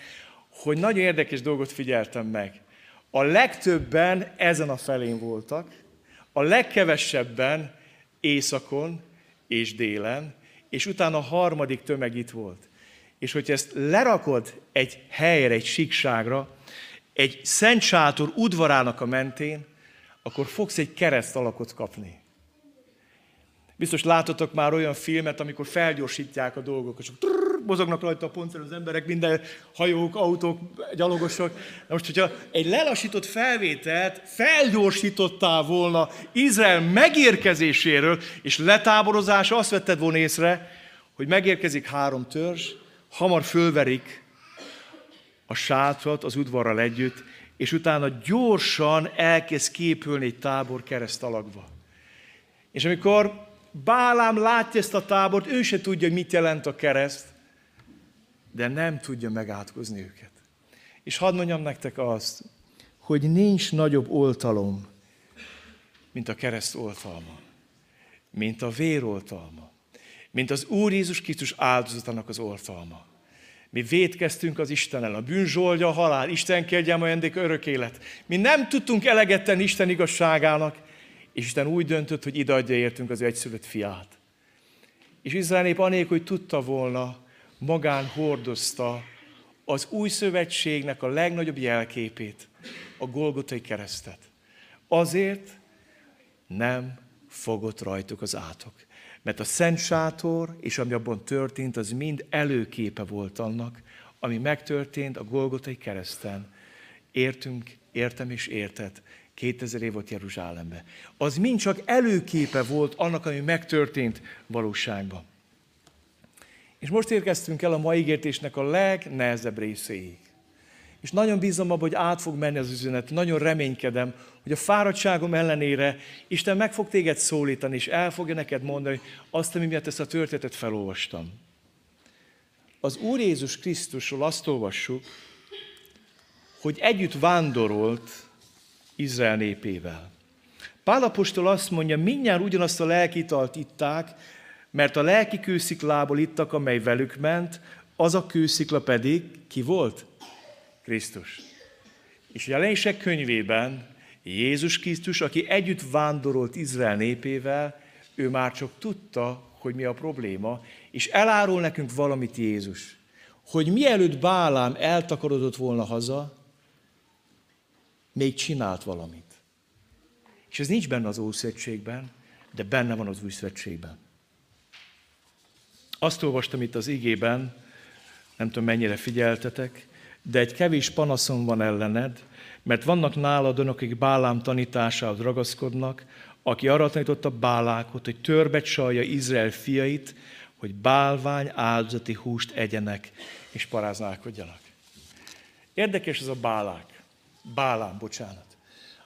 hogy nagyon érdekes dolgot figyeltem meg. A legtöbben ezen a felén voltak, a legkevesebben északon és délen, és utána a harmadik tömeg itt volt. És hogyha ezt lerakod egy helyre, egy síkságra, egy szent sátor udvarának a mentén, akkor fogsz egy kereszt alakot kapni. Biztos látotok már olyan filmet, amikor felgyorsítják a dolgokat, és trrr, mozognak rajta a pontszerű az emberek, minden hajók, autók, gyalogosok. Na most, hogyha egy lelassított felvételt felgyorsítottál volna Izrael megérkezéséről és letáborozása, azt vetted volna észre, hogy megérkezik három törzs, hamar fölverik a sátrat az udvarral együtt, és utána gyorsan elkezd képülni egy tábor kereszt alakba. És amikor Bálám látja ezt a tábort, ő se tudja, mit jelent a kereszt, de nem tudja megátkozni őket. És hadd mondjam nektek azt, hogy nincs nagyobb oltalom, mint a kereszt oltalma, mint a véroltalma, mint az Úr Jézus Krisztus áldozatának az oltalma. Mi védkeztünk az Istennel, a bűn zsoldja a halál, Isten kérjem ajándék örök élet. Mi nem tudtunk eleget tenni Isten igazságának, és Isten úgy döntött, hogy ideadja értünk az egyszülött fiát. És Izrael nép anélkül, hogy tudta volna, magán hordozta az új szövetségnek a legnagyobb jelképét, a Golgotai keresztet. Azért nem fogott rajtuk az átok. Mert a Szent Sátor és ami abban történt, az mind előképe volt annak, ami megtörtént a Golgotai kereszten. Értünk, értem és érted, 2000 év volt Jeruzsálembe. Az mind csak előképe volt annak, ami megtörtént valóságban. És most érkeztünk el a mai ígértésnek a legnehezebb részéig. És nagyon bízom abban, hogy át fog menni az üzenet. Nagyon reménykedem, hogy a fáradtságom ellenére Isten meg fog téged szólítani, és el fogja neked mondani azt, ami miatt ezt a történetet felolvastam. Az Úr Jézus Krisztusról azt olvassuk, hogy együtt vándorolt Izrael népével. Pálapostól azt mondja, mindjárt ugyanazt a lelkitalt itták, mert a lelki kősziklából ittak, amely velük ment, az a kőszikla pedig ki volt? Krisztus. És a jelenések könyvében Jézus Krisztus, aki együtt vándorolt Izrael népével, ő már csak tudta, hogy mi a probléma, és elárul nekünk valamit Jézus, hogy mielőtt Bálám eltakarodott volna haza, még csinált valamit. És ez nincs benne az Ószövetségben, de benne van az Új Szövetségben. Azt olvastam itt az igében, nem tudom mennyire figyeltetek, de egy kevés panaszom van ellened, mert vannak nálad önök, akik Bálám tanításához ragaszkodnak, aki arra tanította Bálákot, hogy törbe csalja Izrael fiait, hogy bálvány áldozati húst egyenek és paráználkodjanak. Érdekes ez a Bálák. Bálám, bocsánat.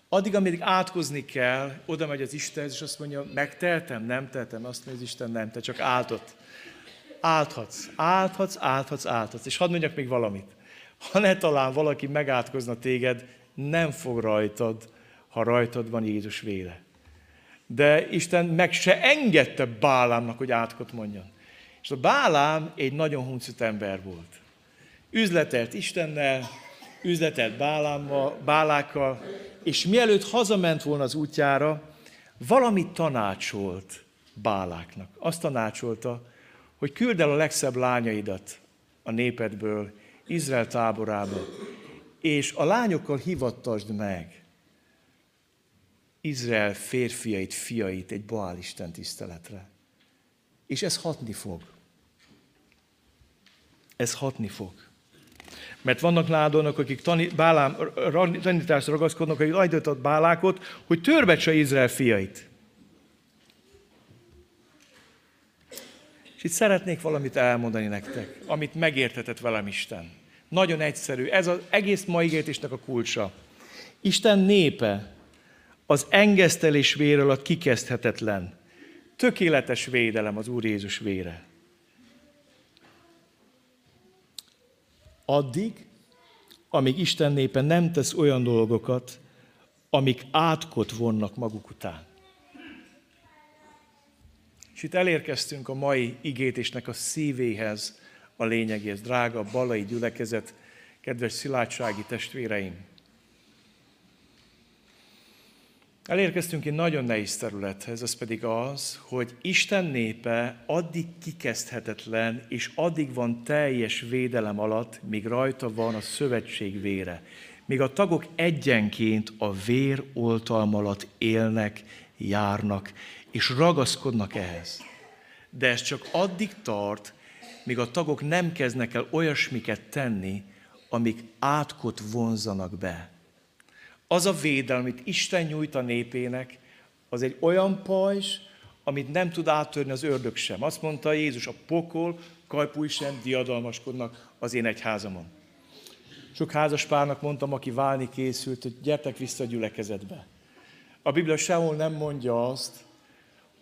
Addig, amíg átkozni kell, oda megy az Istenhez, és azt mondja, megteltem, nem teltem, azt mondja az Isten, nem, te csak áltott. Álthatsz, álthatsz, álthatsz, álthatsz. És hadd mondjak még valamit. Ha ne talán valaki megátkozna téged, nem fog rajtad, ha rajtad van Jézus vére. De Isten meg se engedte Bálámnak, hogy átkot mondjon. És a Bálám egy nagyon huncut ember volt. Üzletelt Istennel, üzletelt Bálámmal, Bálákkal, és mielőtt hazament volna az útjára, valamit tanácsolt Báláknak. Azt tanácsolta, hogy küld el a legszebb lányaidat a népedből, Izrael táborába, és a lányokkal hivattasd meg Izrael férfiait, fiait egy Baál Isten tiszteletre. És ez hatni fog. Ez hatni fog. Mert vannak nádonok, akik tani, bálám, tanításra ragaszkodnak, akik ajdatott bálákot, hogy törbecse Izrael fiait. És itt szeretnék valamit elmondani nektek, amit megértetett velem Isten. Nagyon egyszerű. Ez az egész mai ígéretésnek a kulcsa. Isten népe az engesztelés vére alatt kikezdhetetlen. Tökéletes védelem az Úr Jézus vére. Addig, amíg Isten népe nem tesz olyan dolgokat, amik átkot vonnak maguk után. És itt elérkeztünk a mai igétésnek a szívéhez, a lényegéhez. Drága balai gyülekezet, kedves szilárdsági testvéreim! Elérkeztünk egy nagyon nehéz területhez, az pedig az, hogy Isten népe addig kikezdhetetlen, és addig van teljes védelem alatt, míg rajta van a szövetség vére. Míg a tagok egyenként a vér oltalma alatt élnek, járnak, és ragaszkodnak ehhez. De ez csak addig tart, míg a tagok nem kezdnek el olyasmiket tenni, amik átkot vonzanak be. Az a védelem, amit Isten nyújt a népének, az egy olyan pajzs, amit nem tud áttörni az ördög sem. Azt mondta Jézus, a pokol, kajpúj sem diadalmaskodnak az én egyházamon. Sok házas párnak mondtam, aki válni készült, hogy gyertek vissza a gyülekezetbe. A Biblia sehol nem mondja azt,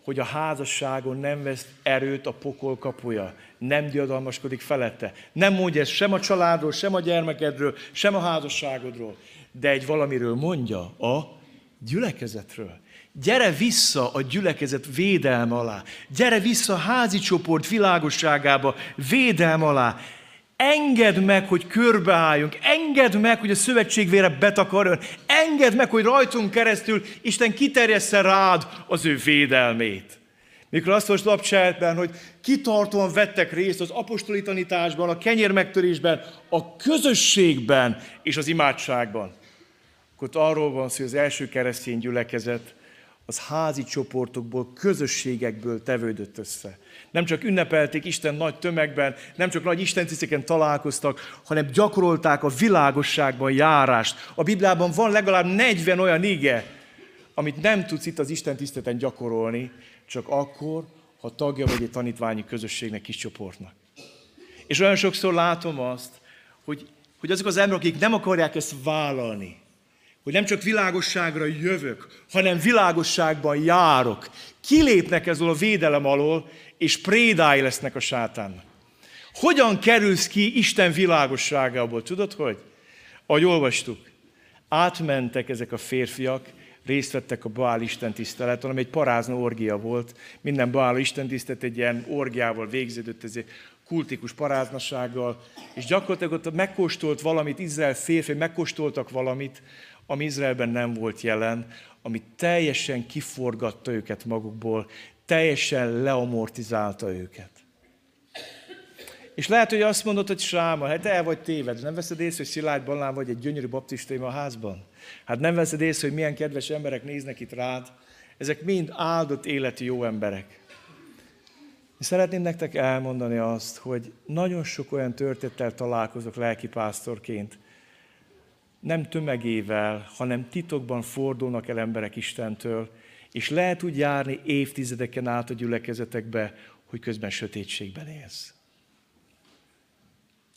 hogy a házasságon nem vesz erőt a pokol kapuja, nem diadalmaskodik felette. Nem mondja ezt sem a családról, sem a gyermekedről, sem a házasságodról. De egy valamiről mondja, a gyülekezetről. Gyere vissza a gyülekezet védelme alá. Gyere vissza a házi csoport világosságába, védelme alá. Engedd meg, hogy körbeálljunk. Engedd meg, hogy a szövetségvére betakarjon. Engedd meg, hogy rajtunk keresztül Isten kiterjessze rád az ő védelmét. Mikor azt most lapcseltben, hogy kitartóan vettek részt az apostoli tanításban, a kenyérmegtörésben, a közösségben és az imádságban. Akkor arról van szó, hogy az első keresztény gyülekezet az házi csoportokból, közösségekből tevődött össze. Nem csak ünnepelték Isten nagy tömegben, nem csak nagy istentiszteken találkoztak, hanem gyakorolták a világosságban járást. A Bibliában van legalább 40 olyan ige, amit nem tudsz itt az Isten tiszteten gyakorolni, csak akkor, ha tagja vagy egy tanítványi közösségnek, kis csoportnak. És olyan sokszor látom azt, hogy, hogy azok az emberek, akik nem akarják ezt vállalni, hogy nem csak világosságra jövök, hanem világosságban járok. Kilépnek ezzel a védelem alól, és prédái lesznek a sátánnak. Hogyan kerülsz ki Isten világosságából? Tudod, hogy? Ahogy olvastuk, átmentek ezek a férfiak, részt vettek a Baál Isten tiszteleten, ami egy parázna orgia volt. Minden Baál Isten tisztelet egy ilyen orgiával végződött, ez kultikus paráznasággal, és gyakorlatilag ott megkóstolt valamit, Izrael férfi, megkóstoltak valamit, ami Izraelben nem volt jelen, ami teljesen kiforgatta őket magukból, teljesen leamortizálta őket. És lehet, hogy azt mondod, hogy Sáma, hát el vagy téved, nem veszed észre, hogy Szilágy Balán vagy egy gyönyörű baptista a házban? Hát nem veszed észre, hogy milyen kedves emberek néznek itt rád? Ezek mind áldott életű jó emberek. És szeretném nektek elmondani azt, hogy nagyon sok olyan történettel találkozok lelkipásztorként, nem tömegével, hanem titokban fordulnak el emberek Istentől, és lehet úgy járni évtizedeken át a gyülekezetekbe, hogy közben sötétségben élsz.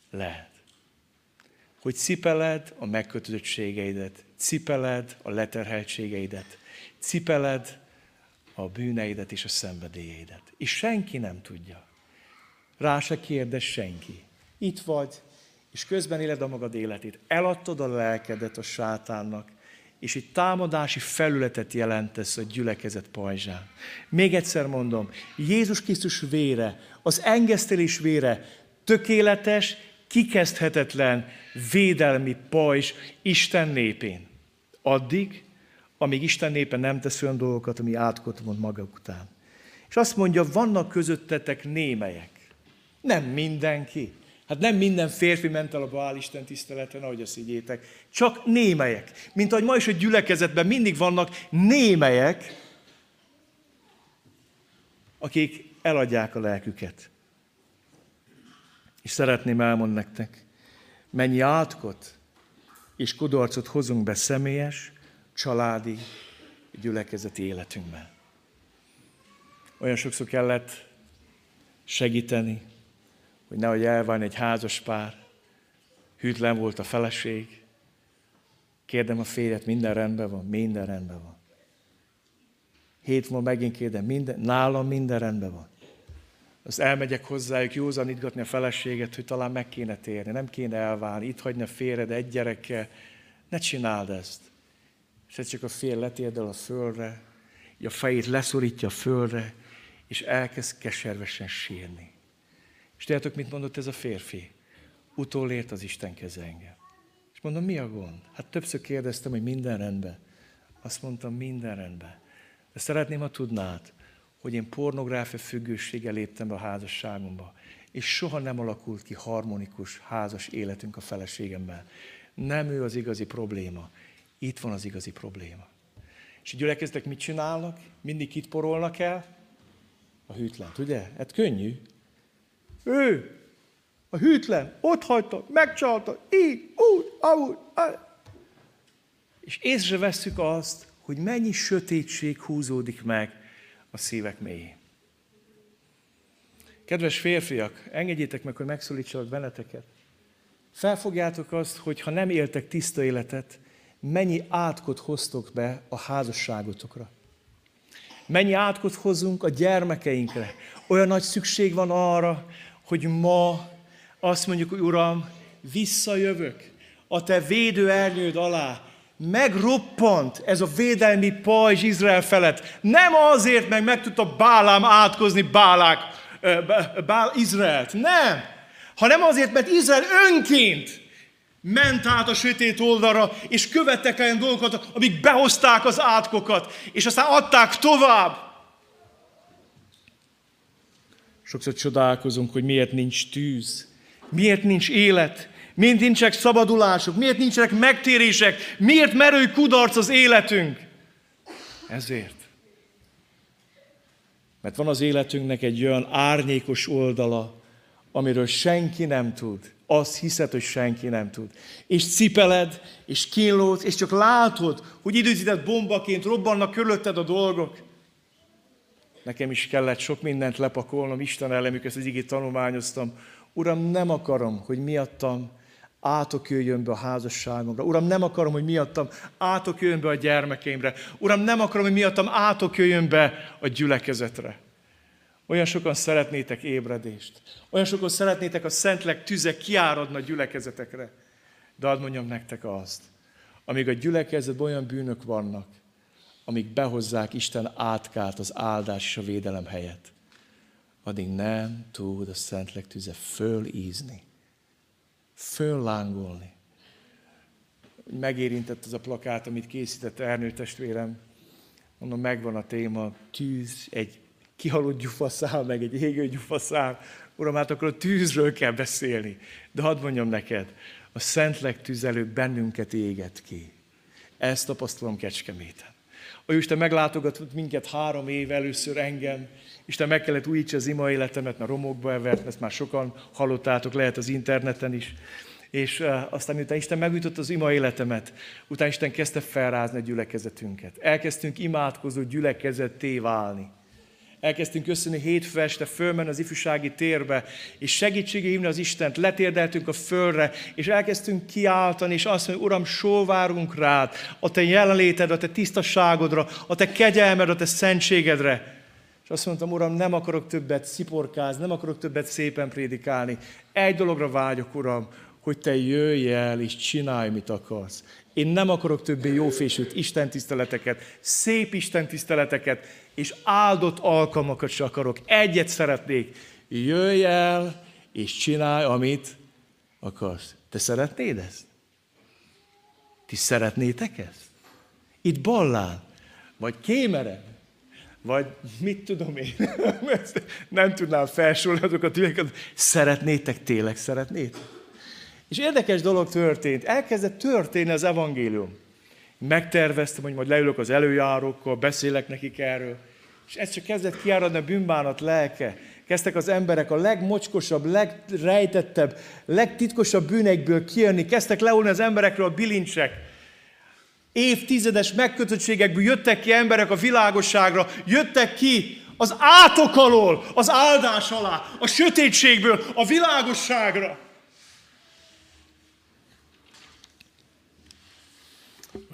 Lehet. Hogy cipeled a megkötözöttségeidet, cipeled a leterheltségeidet, cipeled a bűneidet és a szenvedélyeidet. És senki nem tudja. Rá se kérdez senki. Itt vagy, és közben éled a magad életét. Eladtad a lelkedet a sátánnak, és egy támadási felületet jelentesz a gyülekezet pajzsán. Még egyszer mondom, Jézus Krisztus vére, az engesztelés vére tökéletes, kikezdhetetlen védelmi pajzs Isten népén. Addig, amíg Isten népe nem tesz olyan dolgokat, ami átkot mond maga után. És azt mondja, vannak közöttetek némelyek. Nem mindenki. Hát nem minden férfi ment el a Baál Isten tiszteleten, ahogy azt higgyétek. Csak némelyek. Mint ahogy ma is a gyülekezetben mindig vannak némelyek, akik eladják a lelküket. És szeretném elmondani nektek, mennyi átkot és kudarcot hozunk be személyes, családi, gyülekezeti életünkben. Olyan sokszor kellett segíteni, hogy nehogy elváljon egy házas pár, hűtlen volt a feleség. Kérdem a férjet, minden rendben van, minden rendben van. Hét múlva megint kérdem, minden, nálam minden rendben van. Azt elmegyek hozzájuk józanítgatni a feleséget, hogy talán meg kéne térni, nem kéne elválni, itt a férjed egy gyerekkel. Ne csináld ezt. És ez csak a fél letérdel a földre, a fejét leszorítja a földre, és elkezd keservesen sírni. És tudjátok, mit mondott ez a férfi? Utolért az Isten keze engem. És mondom, mi a gond? Hát többször kérdeztem, hogy minden rendben. Azt mondtam, minden rendben. De szeretném, ha tudnád, hogy én pornográfia függőséggel léptem be a házasságomba, és soha nem alakult ki harmonikus házas életünk a feleségemmel. Nem ő az igazi probléma. Itt van az igazi probléma. És a gyülekeztek mit csinálnak? Mindig kit porolnak el? A hűtlent, ugye? Hát könnyű. Ő, a hűtlen, ott hagyta, megcsalta, így, úgy, ahogy. És észre vesszük azt, hogy mennyi sötétség húzódik meg a szívek mélyén. Kedves férfiak, engedjétek meg, hogy megszólítsalak benneteket. Felfogjátok azt, hogy ha nem éltek tiszta életet, mennyi átkot hoztok be a házasságotokra. Mennyi átkot hozunk a gyermekeinkre. Olyan nagy szükség van arra, hogy ma azt mondjuk, hogy Uram, visszajövök a te védő ernyőd alá. Megroppant ez a védelmi pajzs Izrael felett. Nem azért, meg meg tudta Bálám átkozni Bálák, Bál Izraelt. Nem. Hanem azért, mert Izrael önként ment át a sötét oldalra, és követtek olyan dolgokat, amik behozták az átkokat, és aztán adták tovább. Sokszor csodálkozunk, hogy miért nincs tűz, miért nincs élet, miért nincsenek szabadulások, miért nincsenek megtérések, miért merő kudarc az életünk. Ezért. Mert van az életünknek egy olyan árnyékos oldala, amiről senki nem tud. Azt hiszed, hogy senki nem tud. És cipeled, és kínlódsz, és csak látod, hogy időzített bombaként robbannak körülötted a dolgok. Nekem is kellett sok mindent lepakolnom, Isten ellenük ezt az igét tanulmányoztam. Uram, nem akarom, hogy miattam átok jöjjön be a házasságomra. Uram, nem akarom, hogy miattam átok jöjjön be a gyermekeimre. Uram, nem akarom, hogy miattam átok jöjjön be a gyülekezetre. Olyan sokan szeretnétek ébredést. Olyan sokan szeretnétek a Szentleg tüze kiáradna gyülekezetekre. De ad mondjam nektek azt, amíg a gyülekezetben olyan bűnök vannak, amíg behozzák Isten átkát az áldás és a védelem helyett, addig nem tud a Szentleg tüze fölízni, föllángolni. Megérintett az a plakát, amit készített Ernő testvérem. Mondom, megvan a téma, tűz, egy kihalott gyufaszál, meg egy égő gyufaszál. Uram, hát akkor a tűzről kell beszélni. De hadd mondjam neked, a Szentleg tüzelő bennünket éget ki. Ezt tapasztalom Kecskeméten. A Isten meglátogatott minket három év először engem, Isten meg kellett újítsa az ima életemet, mert romokba evert, ezt már sokan hallottátok, lehet az interneten is. És aztán, miután Isten megújított az ima életemet, utána Isten kezdte felrázni a gyülekezetünket. Elkezdtünk imádkozó gyülekezetté válni elkezdtünk köszönni hétfő este, fölmen az ifjúsági térbe, és segítségé hívni az Istent, letérdeltünk a földre, és elkezdtünk kiáltani, és azt mondani, Uram, sóvárunk rád, a te jelenléted, a te tisztaságodra, a te kegyelmed, a te szentségedre. És azt mondtam, Uram, nem akarok többet sziporkázni, nem akarok többet szépen prédikálni. Egy dologra vágyok, Uram, hogy te jöjj el és csinálj, mit akarsz. Én nem akarok többé jófésült istentiszteleteket, szép istentiszteleteket, és áldott alkalmakat se akarok. Egyet szeretnék. Jöjj el, és csinálj, amit akarsz. Te szeretnéd ezt? Ti szeretnétek ezt? Itt Ballán, vagy Kémeren, vagy mit tudom én, nem tudnám felsorolni azokat, szeretnétek, tényleg szeretnétek? És érdekes dolog történt. Elkezdett történni az evangélium. Megterveztem, hogy majd leülök az előjárókkal, beszélek nekik erről. És ez csak kezdett kiáradni a bűnbánat lelke. Kezdtek az emberek a legmocskosabb, legrejtettebb, legtitkosabb bűnekből kijönni. Kezdtek leulni az emberekről a bilincsek. Évtizedes megkötöttségekből jöttek ki emberek a világosságra, jöttek ki az átok alól, az áldás alá, a sötétségből, a világosságra.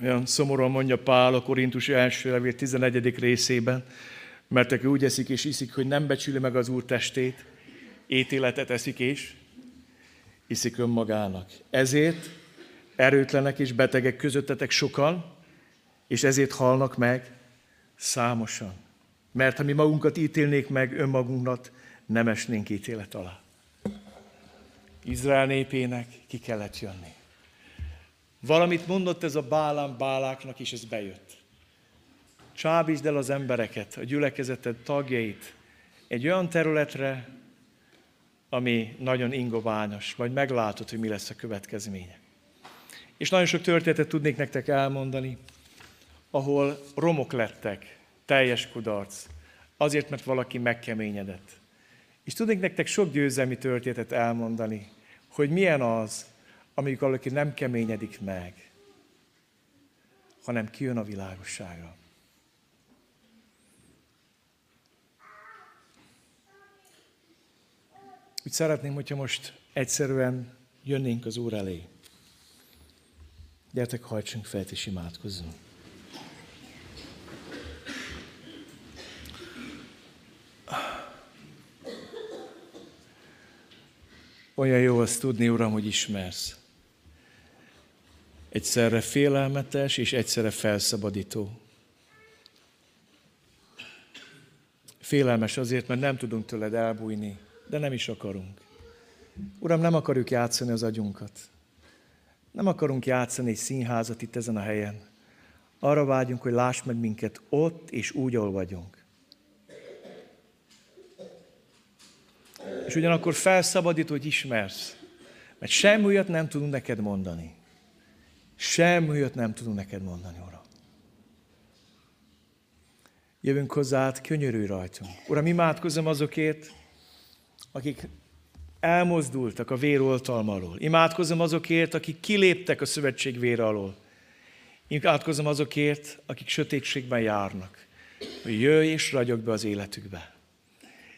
Olyan szomorúan mondja Pál a Korintus első levél 11. részében, mert aki úgy eszik és iszik, hogy nem becsüli meg az Úr testét, étéletet eszik és iszik önmagának. Ezért erőtlenek és betegek közöttetek sokan, és ezért halnak meg számosan. Mert ha mi magunkat ítélnék meg önmagunknak, nem esnénk ítélet alá. Izrael népének ki kellett jönni. Valamit mondott ez a Bálám Báláknak, és ez bejött. Csábítsd el az embereket, a gyülekezeted tagjait egy olyan területre, ami nagyon ingoványos, majd meglátod, hogy mi lesz a következménye. És nagyon sok történetet tudnék nektek elmondani, ahol romok lettek, teljes kudarc, azért, mert valaki megkeményedett. És tudnék nektek sok győzelmi történetet elmondani, hogy milyen az, amikor valaki nem keményedik meg, hanem kijön a világosságra. Úgy szeretném, hogyha most egyszerűen jönnénk az Úr elé. Gyertek, hajtsunk fel, és imádkozzunk. Olyan jó azt tudni, Uram, hogy ismersz. Egyszerre félelmetes és egyszerre felszabadító. Félelmes azért, mert nem tudunk tőled elbújni, de nem is akarunk. Uram, nem akarjuk játszani az agyunkat. Nem akarunk játszani egy színházat itt ezen a helyen. Arra vágyunk, hogy láss meg minket ott és úgy, ahol vagyunk. És ugyanakkor felszabadít, hogy ismersz. Mert semmi olyat nem tudunk neked mondani. Semmi olyat nem tudunk neked mondani, Uram. Jövünk hozzád, könyörülj rajtunk. Uram, imádkozom azokért, akik elmozdultak a véroltalma alól. Imádkozom azokért, akik kiléptek a szövetség vére alól. Imádkozom azokért, akik sötétségben járnak. Hogy jöjj és ragyog be az életükbe.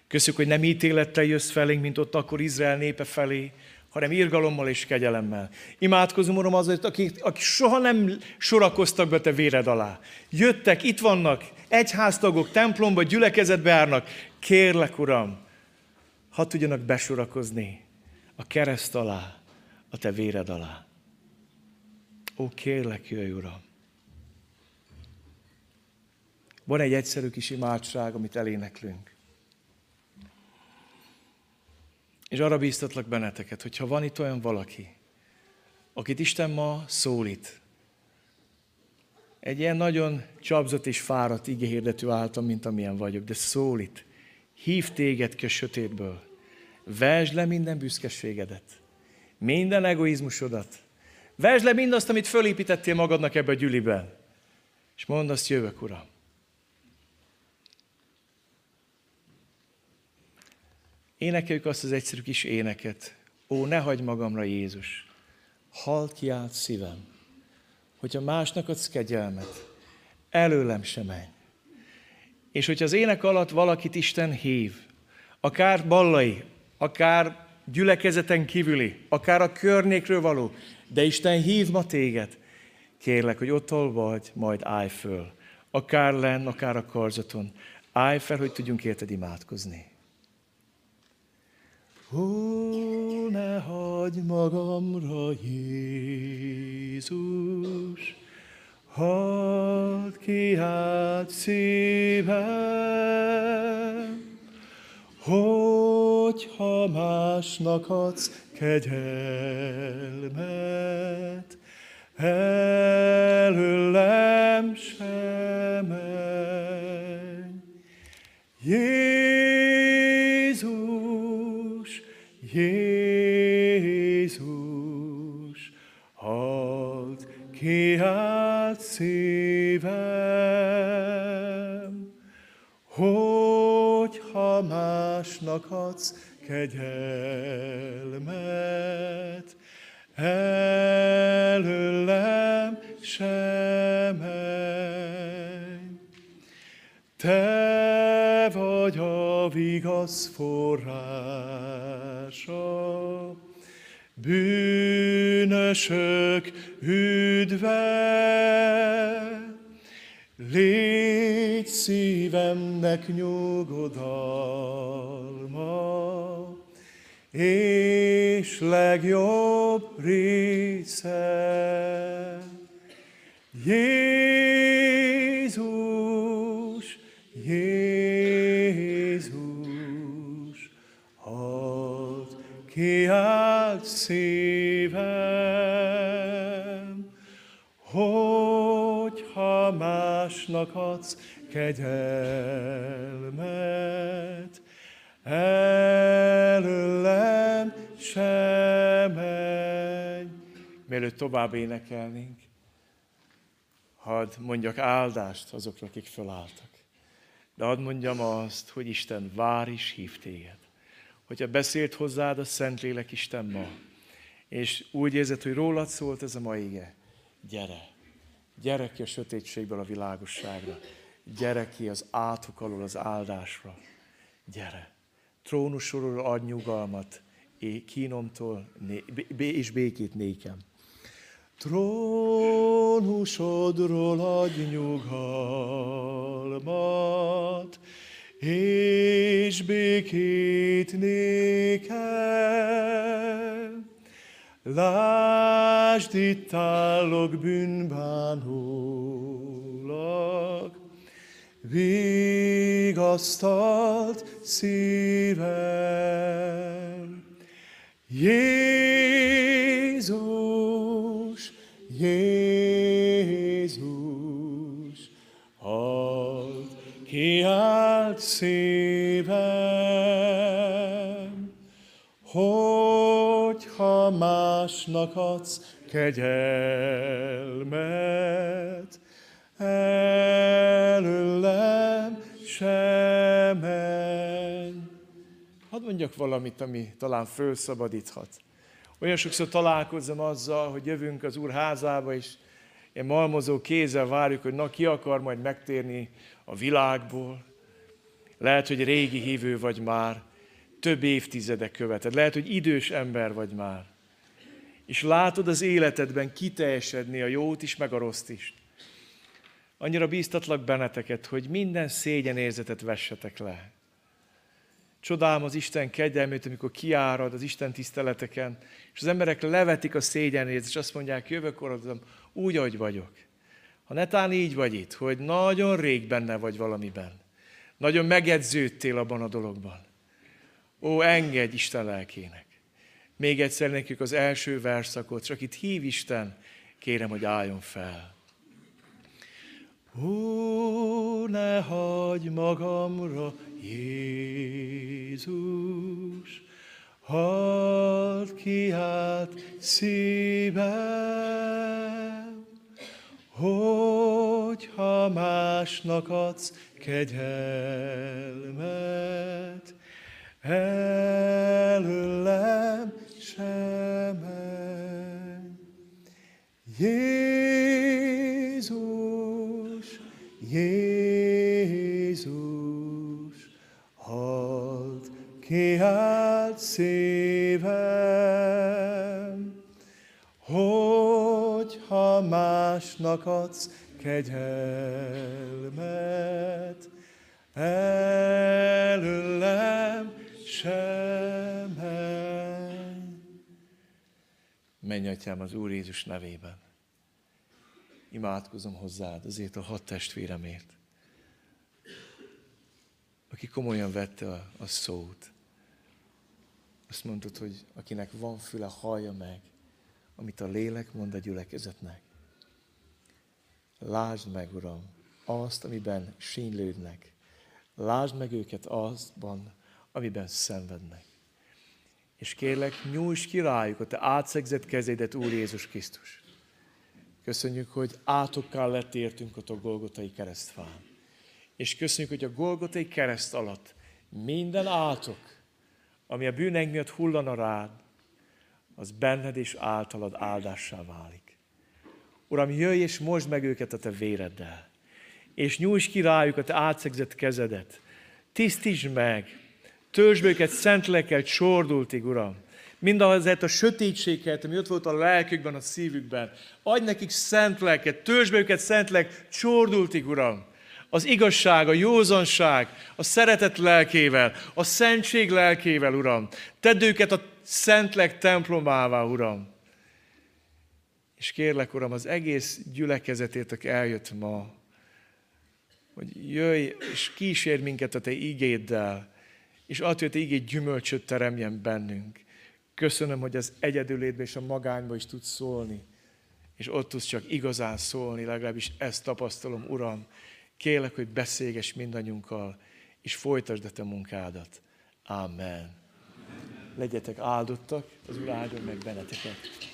Köszönjük, hogy nem ítélettel jössz felénk, mint ott akkor Izrael népe felé, hanem irgalommal és kegyelemmel. Imádkozom, Uram, azért, akik, akik soha nem sorakoztak be te véred alá. Jöttek, itt vannak, egyháztagok, templomba, gyülekezetbe járnak. Kérlek, Uram, ha tudjanak besorakozni a kereszt alá, a te véred alá. Ó, kérlek, jöjj, Uram! Van egy egyszerű kis imádság, amit eléneklünk. És arra bíztatlak benneteket, hogyha van itt olyan valaki, akit Isten ma szólít, egy ilyen nagyon csapzott és fáradt igéhirdető álltam, mint amilyen vagyok, de szólít, hív téged ki a sötétből, vesd le minden büszkeségedet, minden egoizmusodat, vesd le mindazt, amit fölépítettél magadnak ebbe a gyüliben, és mondd azt, jövök, Uram. Énekeljük azt az egyszerű kis éneket. Ó, ne hagyd magamra, Jézus! Halt ki át szívem, hogyha másnak adsz kegyelmet, előlem se menj. És hogyha az ének alatt valakit Isten hív, akár ballai, akár gyülekezeten kívüli, akár a környékről való, de Isten hív ma téged, kérlek, hogy ott vagy, majd állj föl. Akár lenn, akár a karzaton. Állj fel, hogy tudjunk érted imádkozni. Ó, ne hagyj magamra, Jézus, hadd ki át szívem, hogyha másnak adsz kegyelmet, előlem sem. Jézus, Jézus, add ki át szívem, hogyha másnak adsz kegyelmet, előlem sem. Te vagy a vigasz forrása, bűnösök üdve. Légy szívemnek nyugodalma, és legjobb része. Jézus, szívem, hogyha másnak adsz kegyelmet, előlem sem menj. Mielőtt tovább énekelnénk, hadd mondjak áldást azokra, akik fölálltak. De hadd mondjam azt, hogy Isten vár is hív téged. Hogyha beszélt hozzád a Szentlélek Isten ma, és úgy érzed, hogy rólad szólt ez a mai ige, gyere, gyere ki a sötétségből a világosságra, gyere ki az átok alól az áldásra, gyere. Trónusról ad nyugalmat, kínomtól és békét nékem. Trónusodról adj nyugalmat, és békét nékem. Lásd, itt állok bűnbánólag, vigasztalt szívem. Jézus, Jézus, halt kiált szívem, másnak adsz kegyelmet, előlem sem menj. Hadd mondjak valamit, ami talán fölszabadíthat. Olyan sokszor találkozom azzal, hogy jövünk az Úr házába, és ilyen malmozó kézzel várjuk, hogy na ki akar majd megtérni a világból. Lehet, hogy régi hívő vagy már, több évtizedek követed. Lehet, hogy idős ember vagy már. És látod az életedben kiteljesedni a jót is, meg a rossz is. Annyira bíztatlak benneteket, hogy minden szégyenérzetet vessetek le. Csodálom az Isten kegyelmét, amikor kiárad az Isten tiszteleteken, és az emberek levetik a szégyenérzet, és azt mondják, jövök oda, úgy, ahogy vagyok. Ha netán így vagy itt, hogy nagyon rég benne vagy valamiben, nagyon megedződtél abban a dologban, ó, engedj Isten lelkének. Még egyszer nekik az első verszakot, csak itt hív Isten, kérem, hogy álljon fel. Ó, ne hagyj magamra, Jézus, hadd kiált szívem, hogyha másnak adsz kegyelmet, előlem sem Jézus, Jézus, halt kiált szívem, hogyha másnak adsz kegyelmet, előlem sem Menj, Atyám, az Úr Jézus nevében. Imádkozom hozzád azért a hat testvéremért, aki komolyan vette a, a szót. Azt mondtad, hogy akinek van füle, hallja meg, amit a lélek mond a gyülekezetnek. Lásd meg, Uram, azt, amiben sínlődnek. Lásd meg őket azban, amiben szenvednek. És kérlek, nyújts ki rájuk a te átszegzett kezédet, Úr Jézus Krisztus. Köszönjük, hogy átokkal letértünk ott a Golgotai keresztfán. És köszönjük, hogy a Golgotai kereszt alatt minden átok, ami a bűneg miatt hullana rád, az benned és általad áldássá válik. Uram, jöjj és mosd meg őket a te véreddel, és nyújts ki rájuk a te átszegzett kezedet. Tisztítsd meg, Töltsd őket szent lelkel csordultig, Uram. Mindazért a sötétséget, ami ott volt a lelkükben, a szívükben. Adj nekik szent lelket, töltsd be őket szent lelk, csordultig, Uram. Az igazság, a józanság, a szeretet lelkével, a szentség lelkével, Uram. Tedd őket a szentlek templomává, Uram. És kérlek, Uram, az egész gyülekezetét, aki eljött ma, hogy jöjj és kísérj minket a Te igéddel, és attól, hogy ígény gyümölcsöt teremjen bennünk. Köszönöm, hogy az egyedülétben és a magányban is tudsz szólni, és ott tudsz csak igazán szólni, legalábbis ezt tapasztalom, Uram. Kélek, hogy beszélges mindannyiunkkal, és folytasd a te munkádat. Amen. Legyetek áldottak, az Úr áldjon meg benneteket.